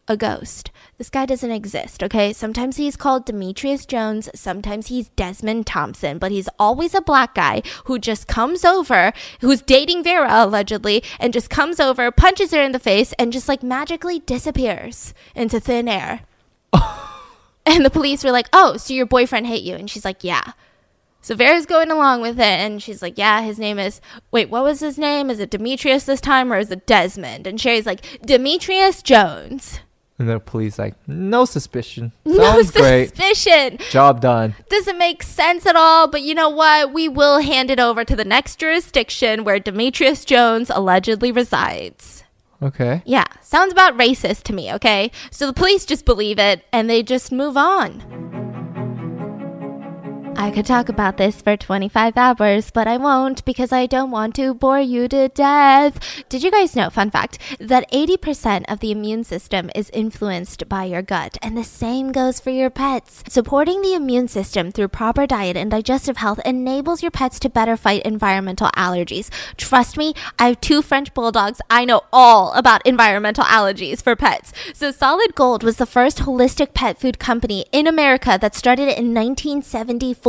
a ghost. This guy doesn't exist, okay? Sometimes he's called Demetrius Jones, sometimes he's Desmond Thompson, but he's always a black guy who just comes over, who's dating Vera allegedly, and just comes over, punches her in the face, and just like magically disappears into thin air. and the police were like, oh, so your boyfriend hit you? And she's like, yeah. So Vera's going along with it, and she's like, "Yeah, his name is. Wait, what was his name? Is it Demetrius this time, or is it Desmond?" And Sherry's like, "Demetrius Jones." And the police like, no suspicion. No Sounds great. suspicion. Job done. Doesn't make sense at all, but you know what? We will hand it over to the next jurisdiction where Demetrius Jones allegedly resides. Okay. Yeah, sounds about racist to me, okay? So the police just believe it and they just move on. I could talk about this for 25 hours, but I won't because I don't want to bore you to death. Did you guys know, fun fact, that 80% of the immune system is influenced by your gut, and the same goes for your pets? Supporting the immune system through proper diet and digestive health enables your pets to better fight environmental allergies. Trust me, I have two French bulldogs. I know all about environmental allergies for pets. So, Solid Gold was the first holistic pet food company in America that started in 1974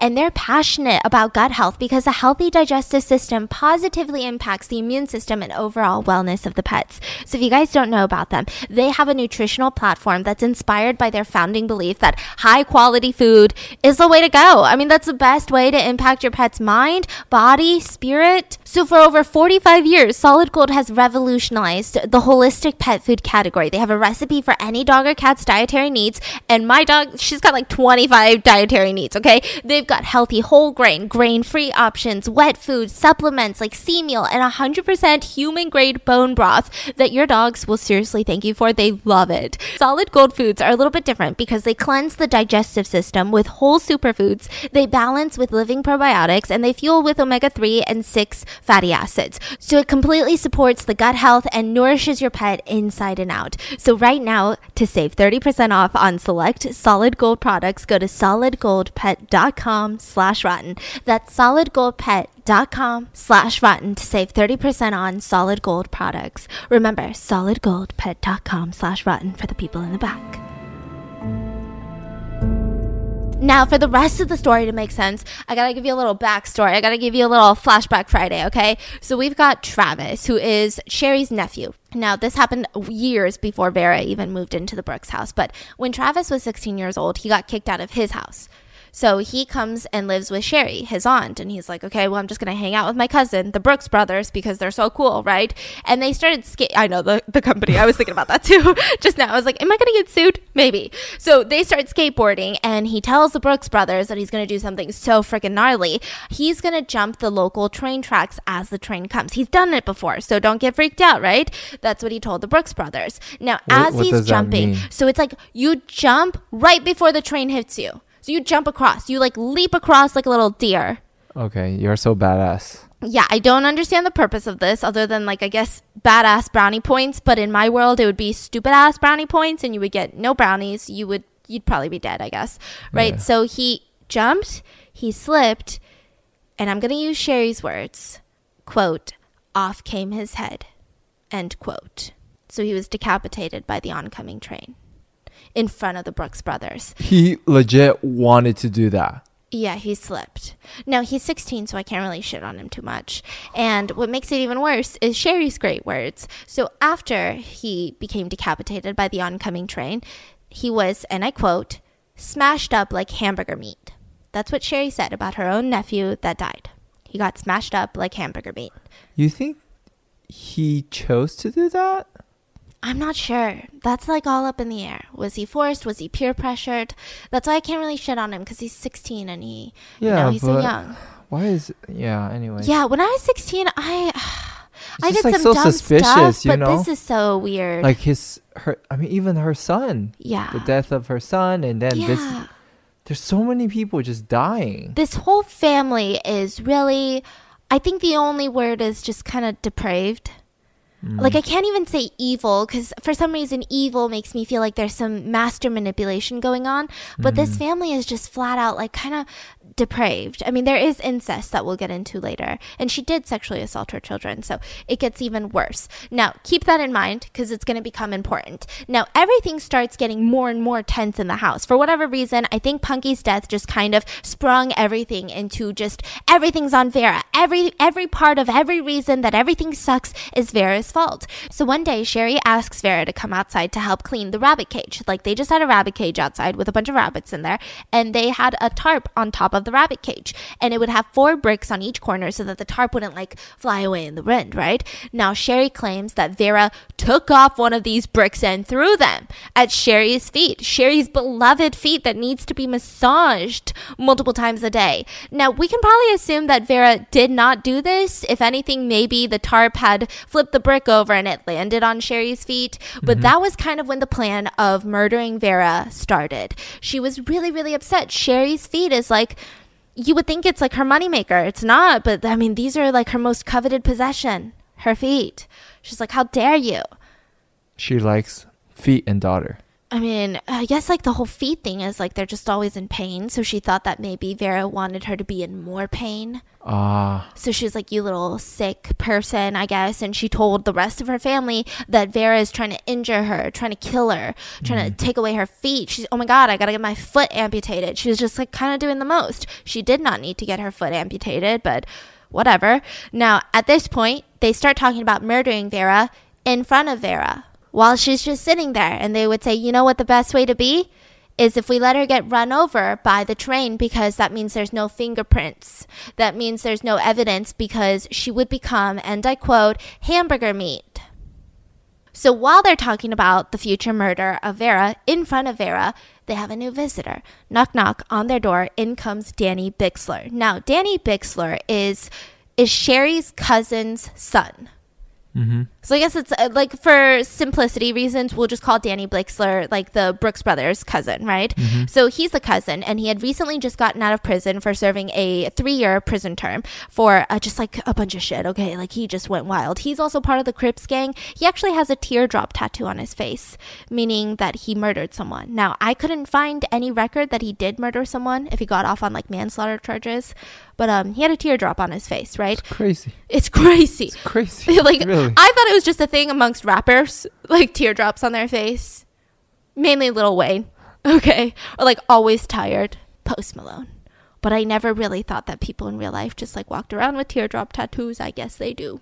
and they're passionate about gut health because a healthy digestive system positively impacts the immune system and overall wellness of the pets. So if you guys don't know about them, they have a nutritional platform that's inspired by their founding belief that high quality food is the way to go. I mean, that's the best way to impact your pet's mind, body, spirit. So for over 45 years, Solid Gold has revolutionized the holistic pet food category. They have a recipe for any dog or cat's dietary needs, and my dog, she's got like 25 dietary needs, okay? They've got healthy whole grain, grain free options, wet food, supplements like sea meal, and 100% human grade bone broth that your dogs will seriously thank you for. They love it. Solid gold foods are a little bit different because they cleanse the digestive system with whole superfoods, they balance with living probiotics, and they fuel with omega 3 and 6 fatty acids. So it completely supports the gut health and nourishes your pet inside and out. So right now, to save 30% off on select solid gold products, go to solidgoldpet.com slash rotten. That's solidgoldpet.com slash rotten to save 30% on solid gold products. Remember, solidgoldpet.com slash rotten for the people in the back. Now, for the rest of the story to make sense, I gotta give you a little backstory. I gotta give you a little flashback Friday, okay? So we've got Travis, who is Sherry's nephew. Now, this happened years before Vera even moved into the Brooks house, but when Travis was 16 years old, he got kicked out of his house. So he comes and lives with Sherry, his aunt, and he's like, okay, well, I'm just going to hang out with my cousin, the Brooks brothers, because they're so cool, right? And they started skate. I know the, the company. I was thinking about that too just now. I was like, am I going to get sued? Maybe. So they start skateboarding, and he tells the Brooks brothers that he's going to do something so freaking gnarly. He's going to jump the local train tracks as the train comes. He's done it before, so don't get freaked out, right? That's what he told the Brooks brothers. Now, What- as what he's jumping, so it's like you jump right before the train hits you. So you jump across. You like leap across like a little deer. Okay, you're so badass. Yeah, I don't understand the purpose of this other than like I guess badass brownie points, but in my world it would be stupid ass brownie points and you would get no brownies. You would you'd probably be dead, I guess. Right? Yeah. So he jumped, he slipped, and I'm going to use Sherry's words. Quote, off came his head. End quote. So he was decapitated by the oncoming train in front of the Brooks brothers. He legit wanted to do that. Yeah, he slipped. No, he's 16, so I can't really shit on him too much. And what makes it even worse is Sherry's great words. So after he became decapitated by the oncoming train, he was, and I quote, smashed up like hamburger meat. That's what Sherry said about her own nephew that died. He got smashed up like hamburger meat. You think he chose to do that? I'm not sure. That's like all up in the air. Was he forced? Was he peer pressured? That's why I can't really shit on him because he's 16 and he, you know, he's so young. Why is yeah? Anyway. Yeah, when I was 16, I I did like, some so dumb suspicious, stuff, but know? this is so weird. Like his her. I mean, even her son. yeah, The death of her son, and then yeah. this. There's so many people just dying. this whole family is really. I think the only word is just kind of depraved. Mm. Like I can't even say evil because for some reason evil makes me feel like there's some master manipulation going on. But Mm. this family is just flat out like kind of depraved. I mean, there is incest that we'll get into later, and she did sexually assault her children, so it gets even worse. Now, keep that in mind because it's going to become important. Now, everything starts getting more and more tense in the house. For whatever reason, I think Punky's death just kind of sprung everything into just everything's on Vera. Every every part of every reason that everything sucks is Vera's fault. So one day, Sherry asks Vera to come outside to help clean the rabbit cage. Like they just had a rabbit cage outside with a bunch of rabbits in there, and they had a tarp on top of the rabbit cage. And it would have four bricks on each corner so that the tarp wouldn't like fly away in the wind, right? Now, Sherry claims that Vera took off one of these bricks and threw them at Sherry's feet. Sherry's beloved feet that needs to be massaged multiple times a day. Now, we can probably assume that Vera did not do this. If anything, maybe the tarp had flipped the brick over and it landed on Sherry's feet. But mm-hmm. that was kind of when the plan of murdering Vera started. She was really, really upset. Sherry's feet is like, you would think it's like her moneymaker. It's not, but I mean, these are like her most coveted possession her feet. She's like, how dare you? She likes feet and daughter. I mean, I guess like the whole feet thing is like they're just always in pain. So she thought that maybe Vera wanted her to be in more pain. Ah, So she was like, You little sick person, I guess. And she told the rest of her family that Vera is trying to injure her, trying to kill her, trying to take away her feet. She's, Oh my God, I gotta get my foot amputated. She was just like kind of doing the most. She did not need to get her foot amputated, but whatever. Now, at this point, they start talking about murdering Vera in front of Vera while she's just sitting there. And they would say, You know what the best way to be? is if we let her get run over by the train because that means there's no fingerprints. That means there's no evidence because she would become, and I quote, hamburger meat. So while they're talking about the future murder of Vera in front of Vera, they have a new visitor. Knock knock on their door. In comes Danny Bixler. Now, Danny Bixler is is Sherry's cousin's son. Mm-hmm. So I guess it's uh, like for simplicity reasons, we'll just call Danny Bixler like the Brooks brothers' cousin, right? So he's the cousin, and he had recently just gotten out of prison for serving a three-year prison term for uh, just like a bunch of shit. Okay, like he just went wild. He's also part of the Crips gang. He actually has a teardrop tattoo on his face, meaning that he murdered someone. Now I couldn't find any record that he did murder someone if he got off on like manslaughter charges, but um, he had a teardrop on his face, right? crazy. It's crazy. It's crazy. like really. I thought it was just a thing amongst rappers, like teardrops on their face. Mainly Lil Wayne. Okay. Or like always tired. Post Malone. But I never really thought that people in real life just like walked around with teardrop tattoos. I guess they do.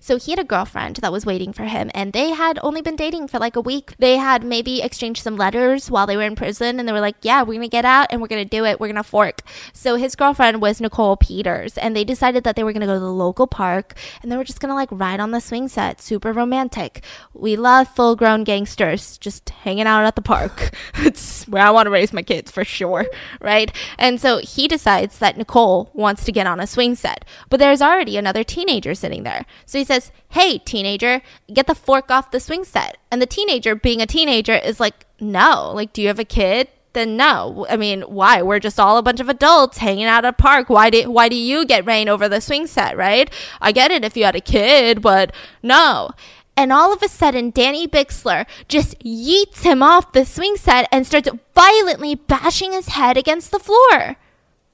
So he had a girlfriend that was waiting for him, and they had only been dating for like a week. They had maybe exchanged some letters while they were in prison, and they were like, Yeah, we're gonna get out and we're gonna do it. We're gonna fork. So his girlfriend was Nicole Peters, and they decided that they were gonna go to the local park and they were just gonna like ride on the swing set. Super romantic. We love full grown gangsters just hanging out at the park. it's where I wanna raise my kids for sure, right? And so he decides that Nicole wants to get on a swing set, but there's already another teenager sitting there. So he says, Hey, teenager, get the fork off the swing set. And the teenager, being a teenager, is like, No. Like, do you have a kid? Then no. I mean, why? We're just all a bunch of adults hanging out at a park. Why do why do you get reign over the swing set, right? I get it if you had a kid, but no. And all of a sudden, Danny Bixler just yeets him off the swing set and starts violently bashing his head against the floor.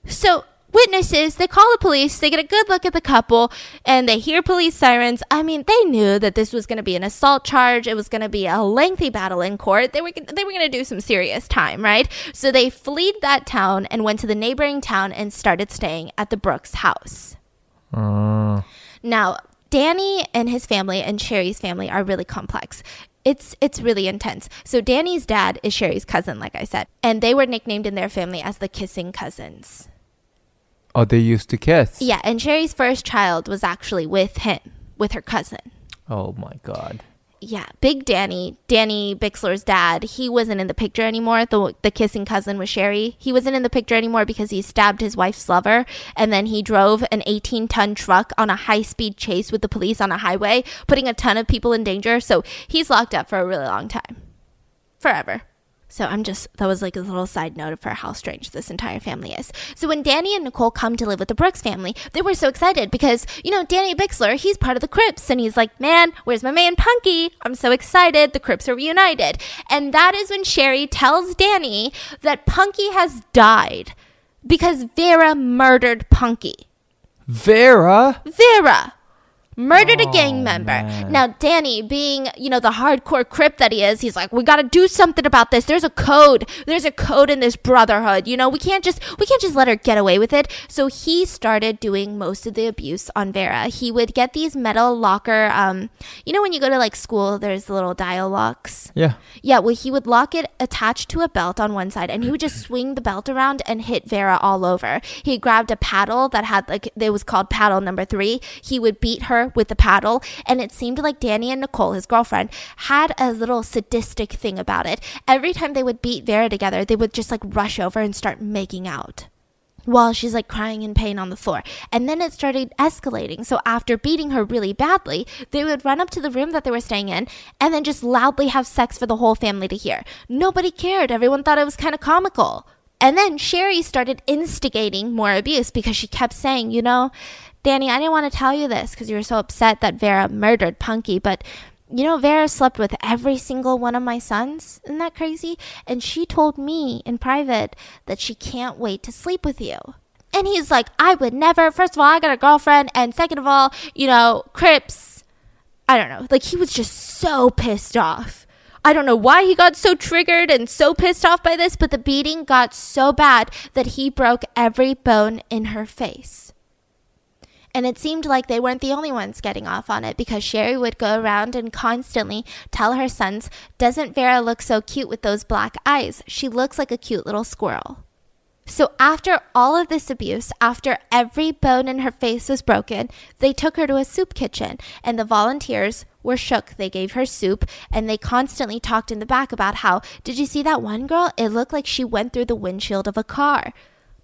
So witnesses they call the police they get a good look at the couple and they hear police sirens i mean they knew that this was going to be an assault charge it was going to be a lengthy battle in court they were they were going to do some serious time right so they fled that town and went to the neighboring town and started staying at the brooks house Uh, now, Danny and his family and Sherry's family are really complex. It's it's really intense. So Danny's dad is Sherry's cousin, like I said, and they were nicknamed in their family as the kissing cousins. Oh, they used to kiss. Yeah, and Sherry's first child was actually with him, with her cousin. Oh my god. Yeah, Big Danny, Danny Bixler's dad, he wasn't in the picture anymore. The the kissing cousin was Sherry. He wasn't in the picture anymore because he stabbed his wife's lover and then he drove an 18-ton truck on a high-speed chase with the police on a highway, putting a ton of people in danger. So, he's locked up for a really long time. Forever. So I'm just, that was like a little side note for how strange this entire family is. So when Danny and Nicole come to live with the Brooks family, they were so excited because, you know, Danny Bixler, he's part of the Crips. And he's like, man, where's my man Punky? I'm so excited. The Crips are reunited. And that is when Sherry tells Danny that Punky has died because Vera murdered Punky. Vera? Vera. Murdered a Oh, gang member. man. Now, Danny, being, you know, the hardcore crip that he is, he's like, we got to do something about this. There's a code. There's a code in this brotherhood. You know, we can't just we can't just let her get away with it. So he started doing most of the abuse on Vera. He would get these metal locker um, you know when you go to like school, there's the little dial locks. Yeah. Yeah, well, he would lock it attached to a belt on one side, and he would just swing the belt around and hit Vera all over. He grabbed a paddle that had like it was called paddle number three. He would beat her with the paddle, and it seemed like Danny and Nicole, his girlfriend, had a little sadistic thing about it. Every time they would beat Vera together, they would just like rush over and start making out while she's like crying in pain on the floor. And then it started escalating. So after beating her really badly, they would run up to the room that they were staying in and then just loudly have sex for the whole family to hear. Nobody cared. Everyone thought it was kind of comical. And then Sherry started instigating more abuse because she kept saying, you know, Danny, I didn't want to tell you this because you were so upset that Vera murdered Punky, but you know, Vera slept with every single one of my sons. Isn't that crazy? And she told me in private that she can't wait to sleep with you. And he's like, I would never. First of all, I got a girlfriend. And second of all, you know, Crips. I don't know. Like, he was just so pissed off. I don't know why he got so triggered and so pissed off by this, but the beating got so bad that he broke every bone in her face. And it seemed like they weren't the only ones getting off on it because Sherry would go around and constantly tell her sons, Doesn't Vera look so cute with those black eyes? She looks like a cute little squirrel. So, after all of this abuse, after every bone in her face was broken, they took her to a soup kitchen, and the volunteers were shook. They gave her soup, and they constantly talked in the back about how, Did you see that one girl? It looked like she went through the windshield of a car.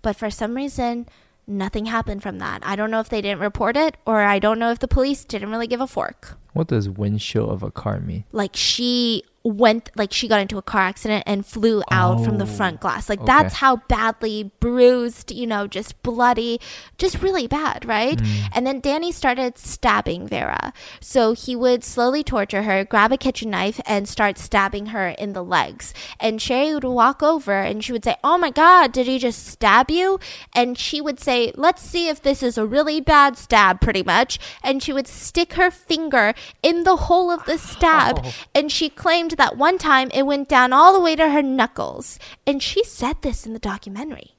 But for some reason, nothing happened from that. I don't know if they didn't report it, or I don't know if the police didn't really give a fork. What does windshield of a car mean? Like she went, like she got into a car accident and flew out from the Oh, front glass. Like okay. that's how badly bruised, you know, just bloody, just really bad, right? Mm. And then Danny started stabbing Vera. So he would slowly torture her, grab a kitchen knife, and start stabbing her in the legs. And Sherry would walk over and she would say, Oh my God, did he just stab you? And she would say, Let's see if this is a really bad stab, pretty much. And she would stick her finger in the hole of the stab. Oh. And she claimed that one time it went down all the way to her knuckles. And she said this in the documentary.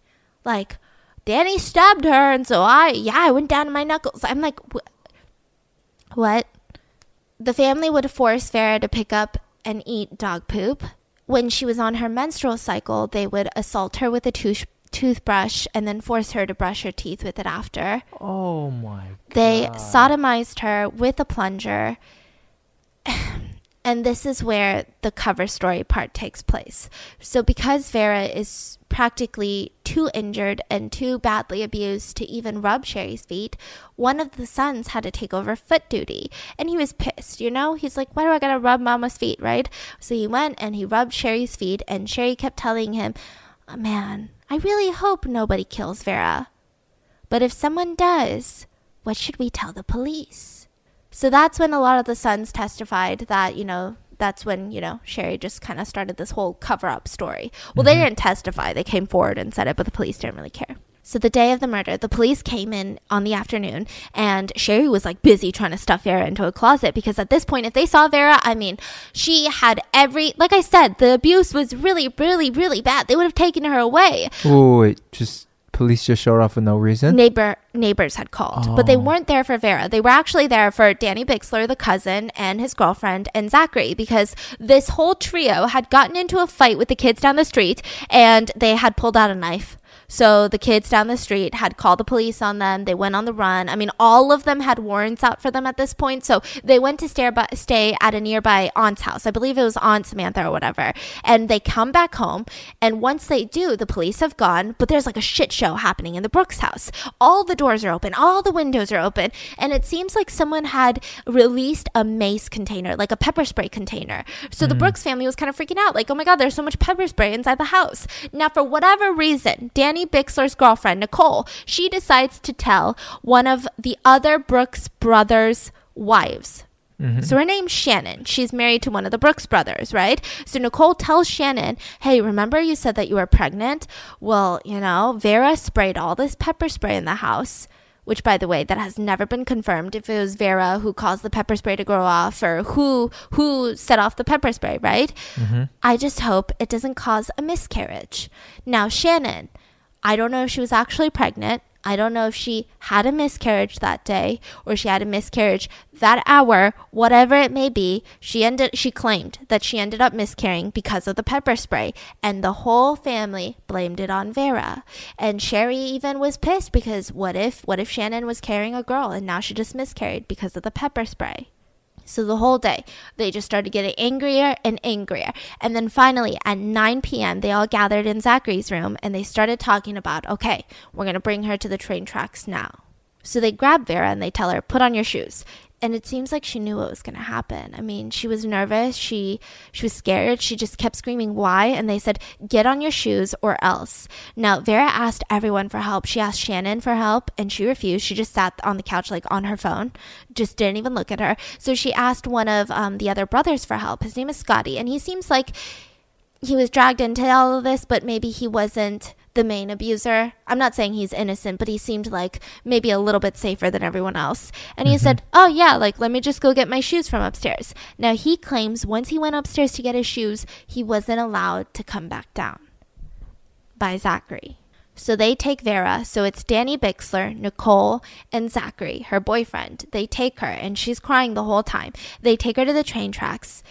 Like, Danny stabbed her, and so I, yeah, I went down to my knuckles. I'm like, "Wh- what? The family would force Vera to pick up and eat dog poop. When she was on her menstrual cycle, they would assault her with a tooth- toothbrush and then force her to brush her teeth with it after. Oh my god. They sodomized her with a plunger. And this is where the cover story part takes place. So, because Vera is practically too injured and too badly abused to even rub Sherry's feet, one of the sons had to take over foot duty. And he was pissed, you know? He's like, why do I gotta rub mama's feet, right? So he went and he rubbed Sherry's feet, and Sherry kept telling him, "Oh, Man, I really hope nobody kills Vera. But if someone does, what should we tell the police? So that's when a lot of the sons testified that, you know, that's when, you know, Sherry just kind of started this whole cover up story. Well, they mm-hmm. didn't testify. They came forward and said it, but the police didn't really care. So the day of the murder, the police came in on the afternoon and Sherry was like busy trying to stuff Vera into a closet because at this point, if they saw Vera, I mean, she had every, like I said, the abuse was really, really, really bad. They would have taken her away. Oh, wait, just police just showed up for no reason. neighbor neighbors had called, but they Oh. weren't there for Vera. They were actually there for Danny Bixler, the cousin, and his girlfriend, and Zachary, because this whole trio had gotten into a fight with the kids down the street, and they had pulled out a knife. So the kids down the street had called the police on them. They went on the run. I mean, all of them had warrants out for them at this point. So they went to stay, by, stay at a nearby aunt's house. I believe it was Aunt Samantha or whatever. And they come back home. And once they do, the police have gone, but there's like a shit show happening in the Brooks house. All the doors are open, all the windows are open. And it seems like someone had released a mace container, like a pepper spray container. So the hmm. Brooks family was kind of freaking out, like, oh my God, there's so much pepper spray inside the house. Now, for whatever reason, Danny Bixler's girlfriend, Nicole, she decides to tell one of the other Brooks brothers' wives. Mm-hmm. So her name's Shannon. She's married to one of the Brooks brothers, right? So Nicole tells Shannon, "Hey, remember you said that you were pregnant? Well, you know, Vera sprayed all this pepper spray in the house. which by the way that has never been confirmed if it was vera who caused the pepper spray to go off or who who set off the pepper spray right mm-hmm. i just hope it doesn't cause a miscarriage now shannon i don't know if she was actually pregnant I don't know if she had a miscarriage that day or she had a miscarriage that hour, whatever it may be. She ended she claimed that she ended up miscarrying because of the pepper spray and the whole family blamed it on Vera. And Sherry even was pissed because what if what if Shannon was carrying a girl and now she just miscarried because of the pepper spray? So the whole day, they just started getting angrier and angrier. And then finally, at 9 p.m., they all gathered in Zachary's room and they started talking about, okay, we're going to bring her to the train tracks now. So they grab Vera and they tell her, put on your shoes and it seems like she knew what was going to happen. I mean, she was nervous, she she was scared. She just kept screaming why and they said, "Get on your shoes or else." Now, Vera asked everyone for help. She asked Shannon for help and she refused. She just sat on the couch like on her phone, just didn't even look at her. So she asked one of um, the other brothers for help. His name is Scotty and he seems like he was dragged into all of this, but maybe he wasn't the main abuser. I'm not saying he's innocent, but he seemed like maybe a little bit safer than everyone else. And he mm-hmm. said, Oh, yeah, like, let me just go get my shoes from upstairs. Now, he claims once he went upstairs to get his shoes, he wasn't allowed to come back down by Zachary. So they take Vera. So it's Danny Bixler, Nicole, and Zachary, her boyfriend. They take her, and she's crying the whole time. They take her to the train tracks,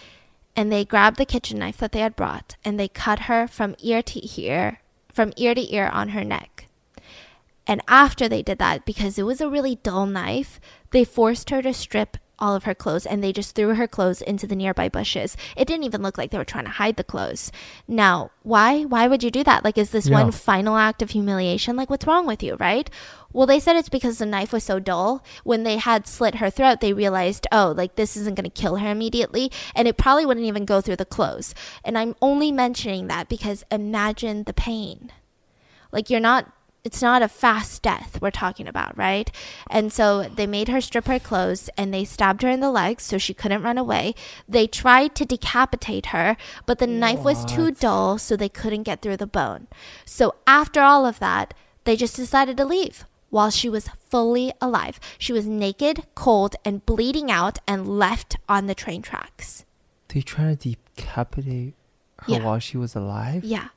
and they grab the kitchen knife that they had brought, and they cut her from ear to ear from ear to ear on her neck. And after they did that, because it was a really dull knife, they forced her to strip all of her clothes and they just threw her clothes into the nearby bushes. It didn't even look like they were trying to hide the clothes. Now, why? Why would you do that? Like, is this yeah. one final act of humiliation? Like, what's wrong with you, right? Well, they said it's because the knife was so dull. When they had slit her throat, they realized, oh, like this isn't going to kill her immediately. And it probably wouldn't even go through the clothes. And I'm only mentioning that because imagine the pain. Like, you're not it's not a fast death we're talking about, right? And so they made her strip her clothes and they stabbed her in the legs so she couldn't run away. They tried to decapitate her, but the knife was too dull so they couldn't get through the bone. So after all of that, they just decided to leave while she was fully alive. She was naked, cold, and bleeding out and left on the train tracks. They tried to decapitate her yeah. while she was alive? Yeah.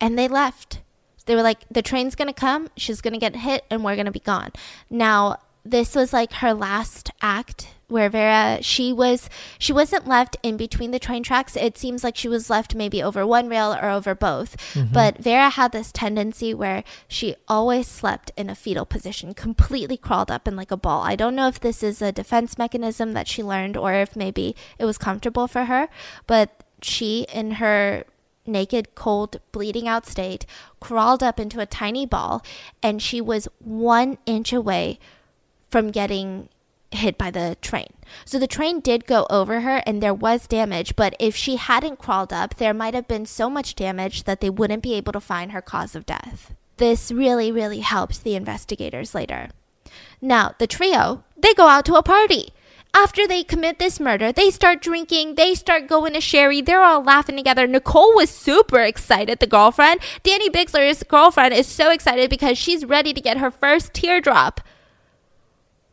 And they left. They were like, the train's gonna come, she's gonna get hit, and we're gonna be gone. Now, this was like her last act where Vera she was she wasn't left in between the train tracks. It seems like she was left maybe over one rail or over both. Mm-hmm. But Vera had this tendency where she always slept in a fetal position, completely crawled up in like a ball. I don't know if this is a defense mechanism that she learned or if maybe it was comfortable for her, but she in her naked, cold, bleeding out state, crawled up into a tiny ball, and she was one inch away from getting hit by the train. So the train did go over her and there was damage, but if she hadn't crawled up, there might have been so much damage that they wouldn't be able to find her cause of death. This really, really helped the investigators later. Now, the trio, they go out to a party after they commit this murder, they start drinking, they start going to Sherry, they're all laughing together. Nicole was super excited, the girlfriend. Danny Bixler's girlfriend is so excited because she's ready to get her first teardrop.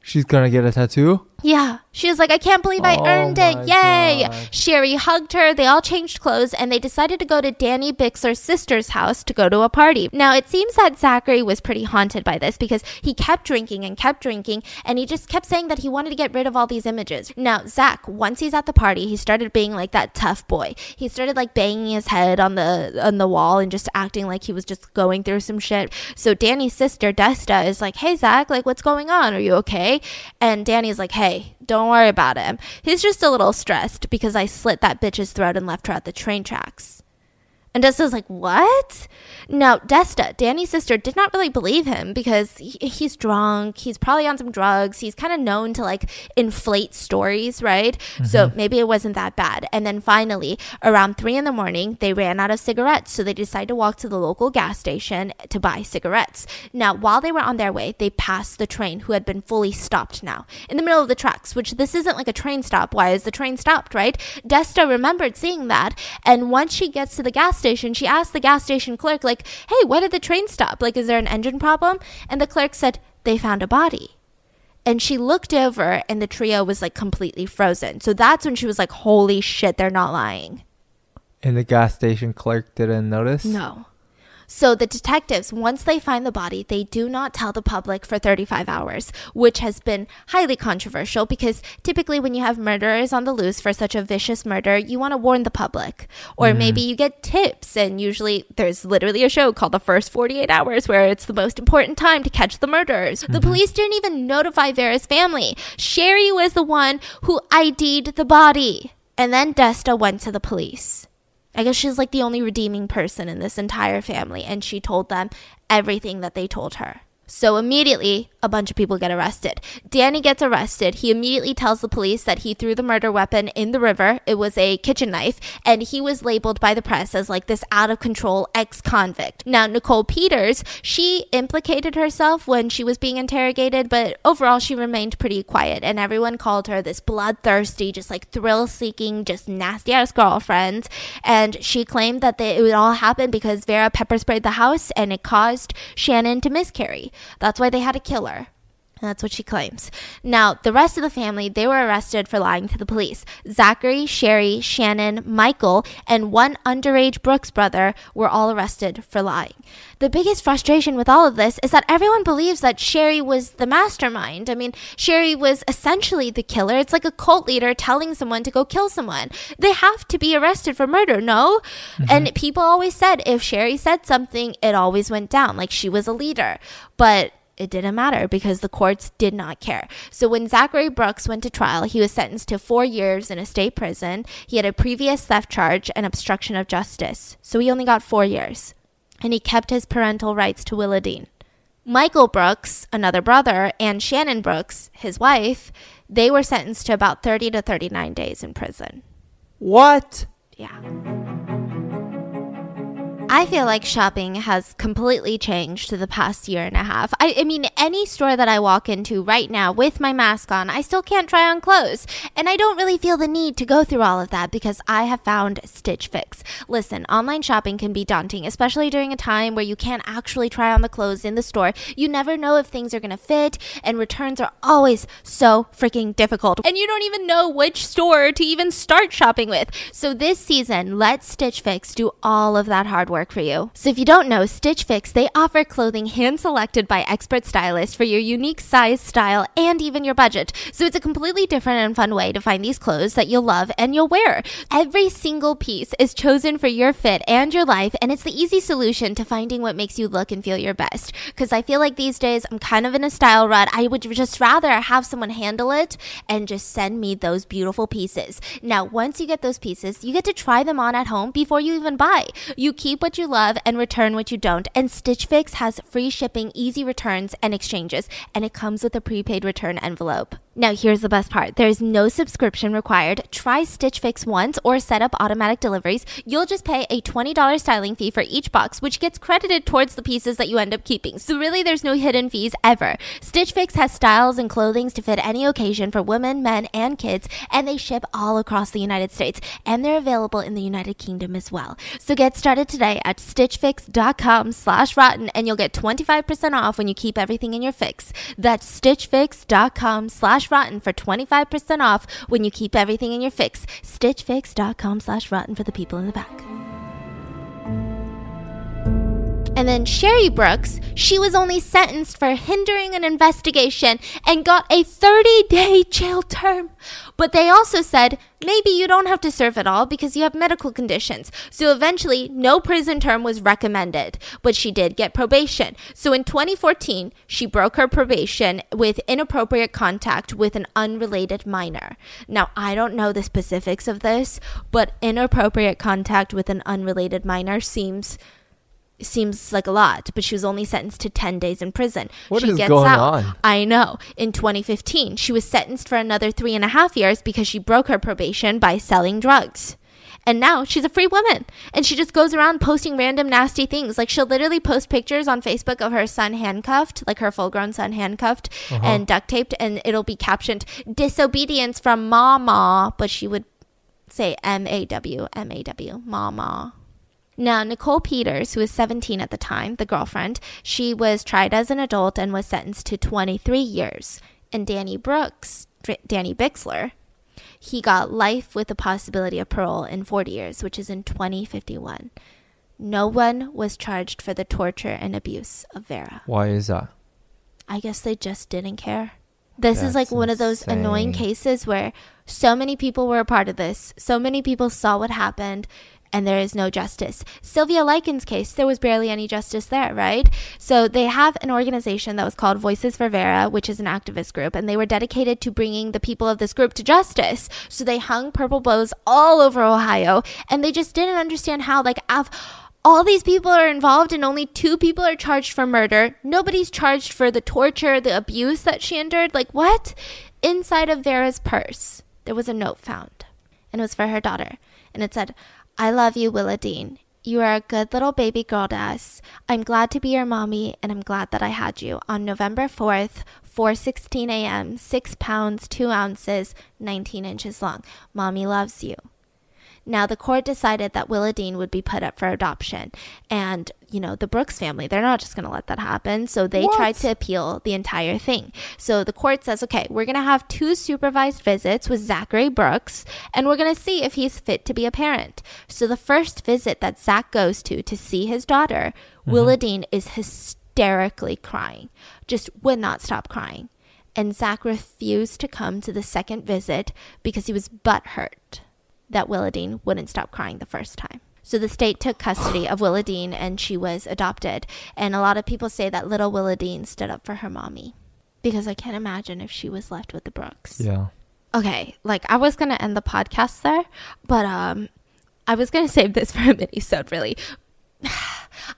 She's gonna get a tattoo? Yeah. She was like, I can't believe I oh earned it. Yay. God. Sherry hugged her. They all changed clothes and they decided to go to Danny Bixler's sister's house to go to a party. Now, it seems that Zachary was pretty haunted by this because he kept drinking and kept drinking and he just kept saying that he wanted to get rid of all these images. Now, Zach, once he's at the party, he started being like that tough boy. He started like banging his head on the on the wall and just acting like he was just going through some shit. So Danny's sister, Desta, is like, Hey Zach, like what's going on? Are you okay? And Danny's like, Hey, don't worry about him. He's just a little stressed because I slit that bitch's throat and left her at the train tracks. And Desta's like, What? Now, Desta, Danny's sister, did not really believe him because he, he's drunk. He's probably on some drugs. He's kind of known to like inflate stories, right? Mm-hmm. So maybe it wasn't that bad. And then finally, around three in the morning, they ran out of cigarettes. So they decided to walk to the local gas station to buy cigarettes. Now, while they were on their way, they passed the train who had been fully stopped now in the middle of the tracks, which this isn't like a train stop. Why is the train stopped, right? Desta remembered seeing that. And once she gets to the gas station, she asked the gas station clerk, like, hey, why did the train stop? Like, is there an engine problem? And the clerk said, they found a body. And she looked over and the trio was like completely frozen. So that's when she was like, holy shit, they're not lying. And the gas station clerk didn't notice? No. So the detectives, once they find the body, they do not tell the public for 35 hours, which has been highly controversial because typically when you have murderers on the loose for such a vicious murder, you want to warn the public. Or mm-hmm. maybe you get tips and usually there's literally a show called The First 48 Hours where it's the most important time to catch the murderers. The mm-hmm. police didn't even notify Vera's family. Sherry was the one who ID'd the body. And then Desta went to the police. I guess she's like the only redeeming person in this entire family, and she told them everything that they told her. So immediately, a bunch of people get arrested. Danny gets arrested. He immediately tells the police that he threw the murder weapon in the river. It was a kitchen knife, and he was labeled by the press as like this out of control ex convict. Now, Nicole Peters, she implicated herself when she was being interrogated, but overall, she remained pretty quiet, and everyone called her this bloodthirsty, just like thrill seeking, just nasty ass girlfriend. And she claimed that they, it would all happen because Vera pepper sprayed the house and it caused Shannon to miscarry. That's why they had to kill her. Uh, that's what she claims. Now, the rest of the family, they were arrested for lying to the police. Zachary, Sherry, Shannon, Michael, and one underage Brooks brother were all arrested for lying. The biggest frustration with all of this is that everyone believes that Sherry was the mastermind. I mean, Sherry was essentially the killer. It's like a cult leader telling someone to go kill someone. They have to be arrested for murder, no? Mm-hmm. And people always said if Sherry said something, it always went down, like she was a leader. But it didn't matter because the courts did not care. So when Zachary Brooks went to trial, he was sentenced to four years in a state prison. He had a previous theft charge and obstruction of justice. So he only got four years. And he kept his parental rights to Willadine. Michael Brooks, another brother, and Shannon Brooks, his wife, they were sentenced to about 30 to 39 days in prison. What? Yeah. I feel like shopping has completely changed the past year and a half. I, I, mean, any store that I walk into right now with my mask on, I still can't try on clothes. And I don't really feel the need to go through all of that because I have found Stitch Fix. Listen, online shopping can be daunting, especially during a time where you can't actually try on the clothes in the store. You never know if things are going to fit, and returns are always so freaking difficult. And you don't even know which store to even start shopping with. So this season, let Stitch Fix do all of that hard work for you. So if you don't know, Stitch Fix, they offer clothing hand selected by expert stylists for your unique size, style, and even your budget. So it's a completely different and fun way to find these clothes that you'll love and you'll wear. Every single piece is chosen for your fit and your life, and it's the easy solution to finding what makes you look and feel your best. Because I feel like these days I'm kind of in a style rut. I would just rather have someone handle it and just send me those beautiful pieces. Now, once you get those pieces, you get to try them on at home before you even buy. You keep what you love and return what you don't. And Stitch Fix has free shipping, easy returns, and exchanges, and it comes with a prepaid return envelope. Now, here's the best part there's no subscription required. Try Stitch Fix once or set up automatic deliveries. You'll just pay a $20 styling fee for each box, which gets credited towards the pieces that you end up keeping. So, really, there's no hidden fees ever. Stitch Fix has styles and clothing to fit any occasion for women, men, and kids, and they ship all across the United States, and they're available in the United Kingdom as well. So, get started today at stitchfix.com slash rotten, and you'll get 25% off when you keep everything in your fix. That's stitchfix.com slash rotten for 25% off when you keep everything in your fix. Stitchfix.com slash rotten for the people in the back. And then Sherry Brooks, she was only sentenced for hindering an investigation and got a 30 day jail term. But they also said maybe you don't have to serve at all because you have medical conditions. So eventually, no prison term was recommended, but she did get probation. So in 2014, she broke her probation with inappropriate contact with an unrelated minor. Now, I don't know the specifics of this, but inappropriate contact with an unrelated minor seems seems like a lot, but she was only sentenced to 10 days in prison. What she is gets going out. on? I know. In 2015, she was sentenced for another three and a half years because she broke her probation by selling drugs. And now she's a free woman. And she just goes around posting random nasty things. Like she'll literally post pictures on Facebook of her son handcuffed, like her full grown son handcuffed uh-huh. and duct taped. And it'll be captioned disobedience from Mama. But she would say M A W, M A W, Mama. Now, Nicole Peters, who was 17 at the time, the girlfriend, she was tried as an adult and was sentenced to 23 years. And Danny Brooks, Danny Bixler, he got life with the possibility of parole in 40 years, which is in 2051. No one was charged for the torture and abuse of Vera. Why is that? I guess they just didn't care. This is like one of those annoying cases where so many people were a part of this, so many people saw what happened, and there is no justice. Sylvia Likens' case, there was barely any justice there, right? So they have an organization that was called Voices for Vera, which is an activist group, and they were dedicated to bringing the people of this group to justice. So they hung purple bows all over Ohio, and they just didn't understand how, like, af- all these people are involved and only two people are charged for murder. Nobody's charged for the torture, the abuse that she endured. Like, what? Inside of Vera's purse, there was a note found, and it was for her daughter. And it said, I love you, Willa Dean. You are a good little baby girl to us. I'm glad to be your mommy, and I'm glad that I had you. On November 4th, 4.16 a.m., 6 pounds, 2 ounces, 19 inches long. Mommy loves you. Now, the court decided that Willa Dean would be put up for adoption. And, you know, the Brooks family, they're not just going to let that happen. So they What? tried to appeal the entire thing. So the court says, okay, we're going to have two supervised visits with Zachary Brooks, and we're going to see if he's fit to be a parent. So the first visit that Zach goes to to see his daughter, mm-hmm. Willa Dean is hysterically crying, just would not stop crying. And Zach refused to come to the second visit because he was butthurt that Willadine wouldn't stop crying the first time. So the state took custody of Willadine and she was adopted. And a lot of people say that little Willadine stood up for her mommy. Because I can't imagine if she was left with the Brooks. Yeah. Okay, like I was gonna end the podcast there, but um I was gonna save this for a mini really.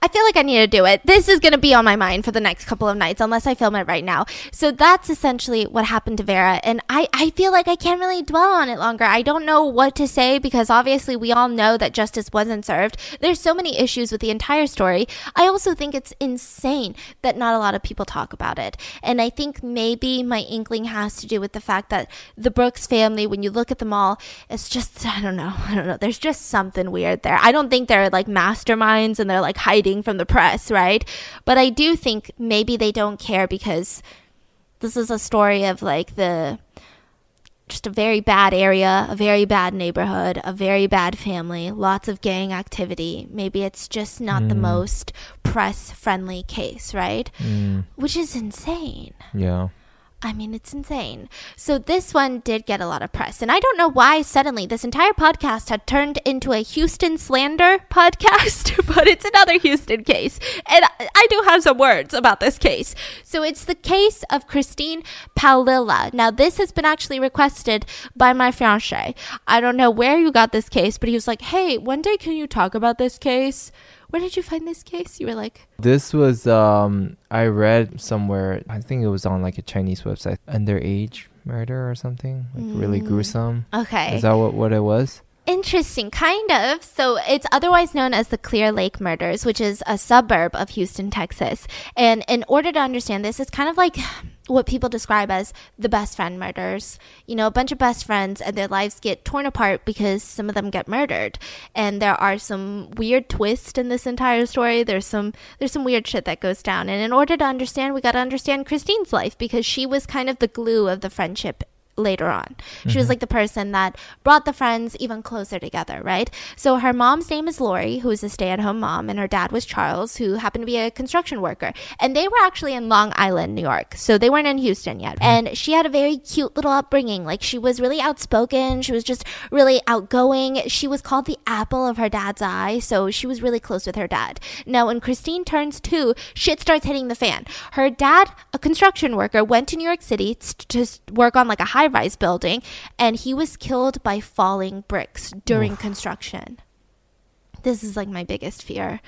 I feel like I need to do it. This is going to be on my mind for the next couple of nights unless I film it right now. So that's essentially what happened to Vera. And I, I feel like I can't really dwell on it longer. I don't know what to say because obviously we all know that justice wasn't served. There's so many issues with the entire story. I also think it's insane that not a lot of people talk about it. And I think maybe my inkling has to do with the fact that the Brooks family, when you look at them all, it's just, I don't know. I don't know. There's just something weird there. I don't think they're like masterminds and they're like hiding from the press, right? But I do think maybe they don't care because this is a story of like the just a very bad area, a very bad neighborhood, a very bad family, lots of gang activity. Maybe it's just not the most press friendly case, right? Mm, Which is insane. yeah. I mean, it's insane. So this one did get a lot of press, and I don't know why suddenly this entire podcast had turned into a Houston slander podcast, but it's another Houston case, and I- do have some words about this case. So it's the case of Christine Paolilla. Now this has been actually requested by my fiance. I don't know where you got this case, but he was like, "Hey, one day can you talk about this case?" Where did you find this case? You were like, This was um I read somewhere I think it was on like a Chinese website underage murder or something like really Mm. gruesome. "Okay." Is that what what it was? Interesting, kind of. So it's otherwise known as the Clear Lake Murders, which is a suburb of Houston, Texas. And in order to understand this, it's kind of like what people describe as the best friend murders. You know, a bunch of best friends and their lives get torn apart because some of them get murdered. And there are some weird twists in this entire story. There's some there's some weird shit that goes down. And in order to understand, we got to understand Christine's life because she was kind of the glue of the friendship later on. She was mm-hmm. like the person that brought the friends even closer together, right? So her mom's name is Lori, who is a stay at home mom, and her dad was Charles, who happened to be a construction worker. And they were actually in Long Island, New York. So they weren't in Houston yet. Mm-hmm. And she had a very cute little upbringing. Like she was really outspoken. She was just really outgoing. She was called the apple of her dad's eye. So she was really close with her dad. Now, when Christine turns two, shit starts hitting the fan. Her dad, a construction worker, went to New York City to work on like a high rise building, and he was killed by falling bricks during construction. This is like my biggest fear.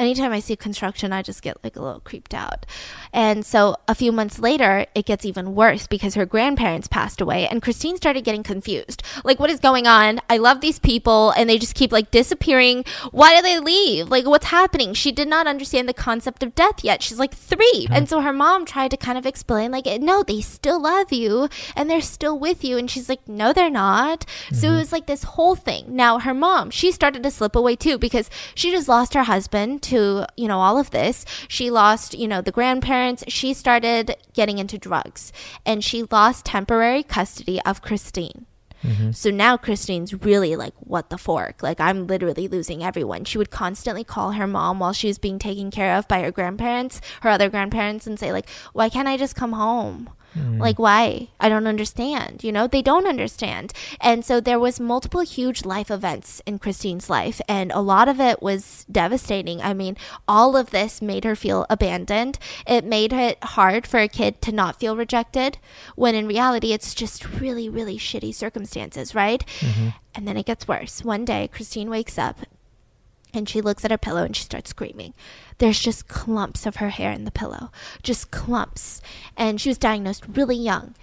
Anytime I see construction, I just get like a little creeped out. And so a few months later, it gets even worse because her grandparents passed away and Christine started getting confused. Like, what is going on? I love these people and they just keep like disappearing. Why do they leave? Like, what's happening? She did not understand the concept of death yet. She's like three. Mm-hmm. And so her mom tried to kind of explain, like, no, they still love you and they're still with you. And she's like, no, they're not. So it mm-hmm. was like this whole thing. Now, her mom, she started to slip away too because she just lost her husband to, you know, all of this. She lost, you know, the grandparents. She started getting into drugs and she lost temporary custody of Christine. Mm-hmm. So now Christine's really like, what the fork? Like, I'm literally losing everyone. She would constantly call her mom while she was being taken care of by her grandparents, her other grandparents, and say, like, why can't I just come home? Mm. Like, why? I don't understand. You know, they don't understand. And so there was multiple huge life events in Christine's life, and a lot of it was devastating. I mean, all of this made her feel abandoned. It made it hard for a kid to not feel rejected, when in reality, it's just really, really shitty circumstances, right? Mhm. And then it gets worse. One day, Christine wakes up and she looks at her pillow and she starts screaming. There's just clumps of her hair in the pillow, just clumps. And she was diagnosed really young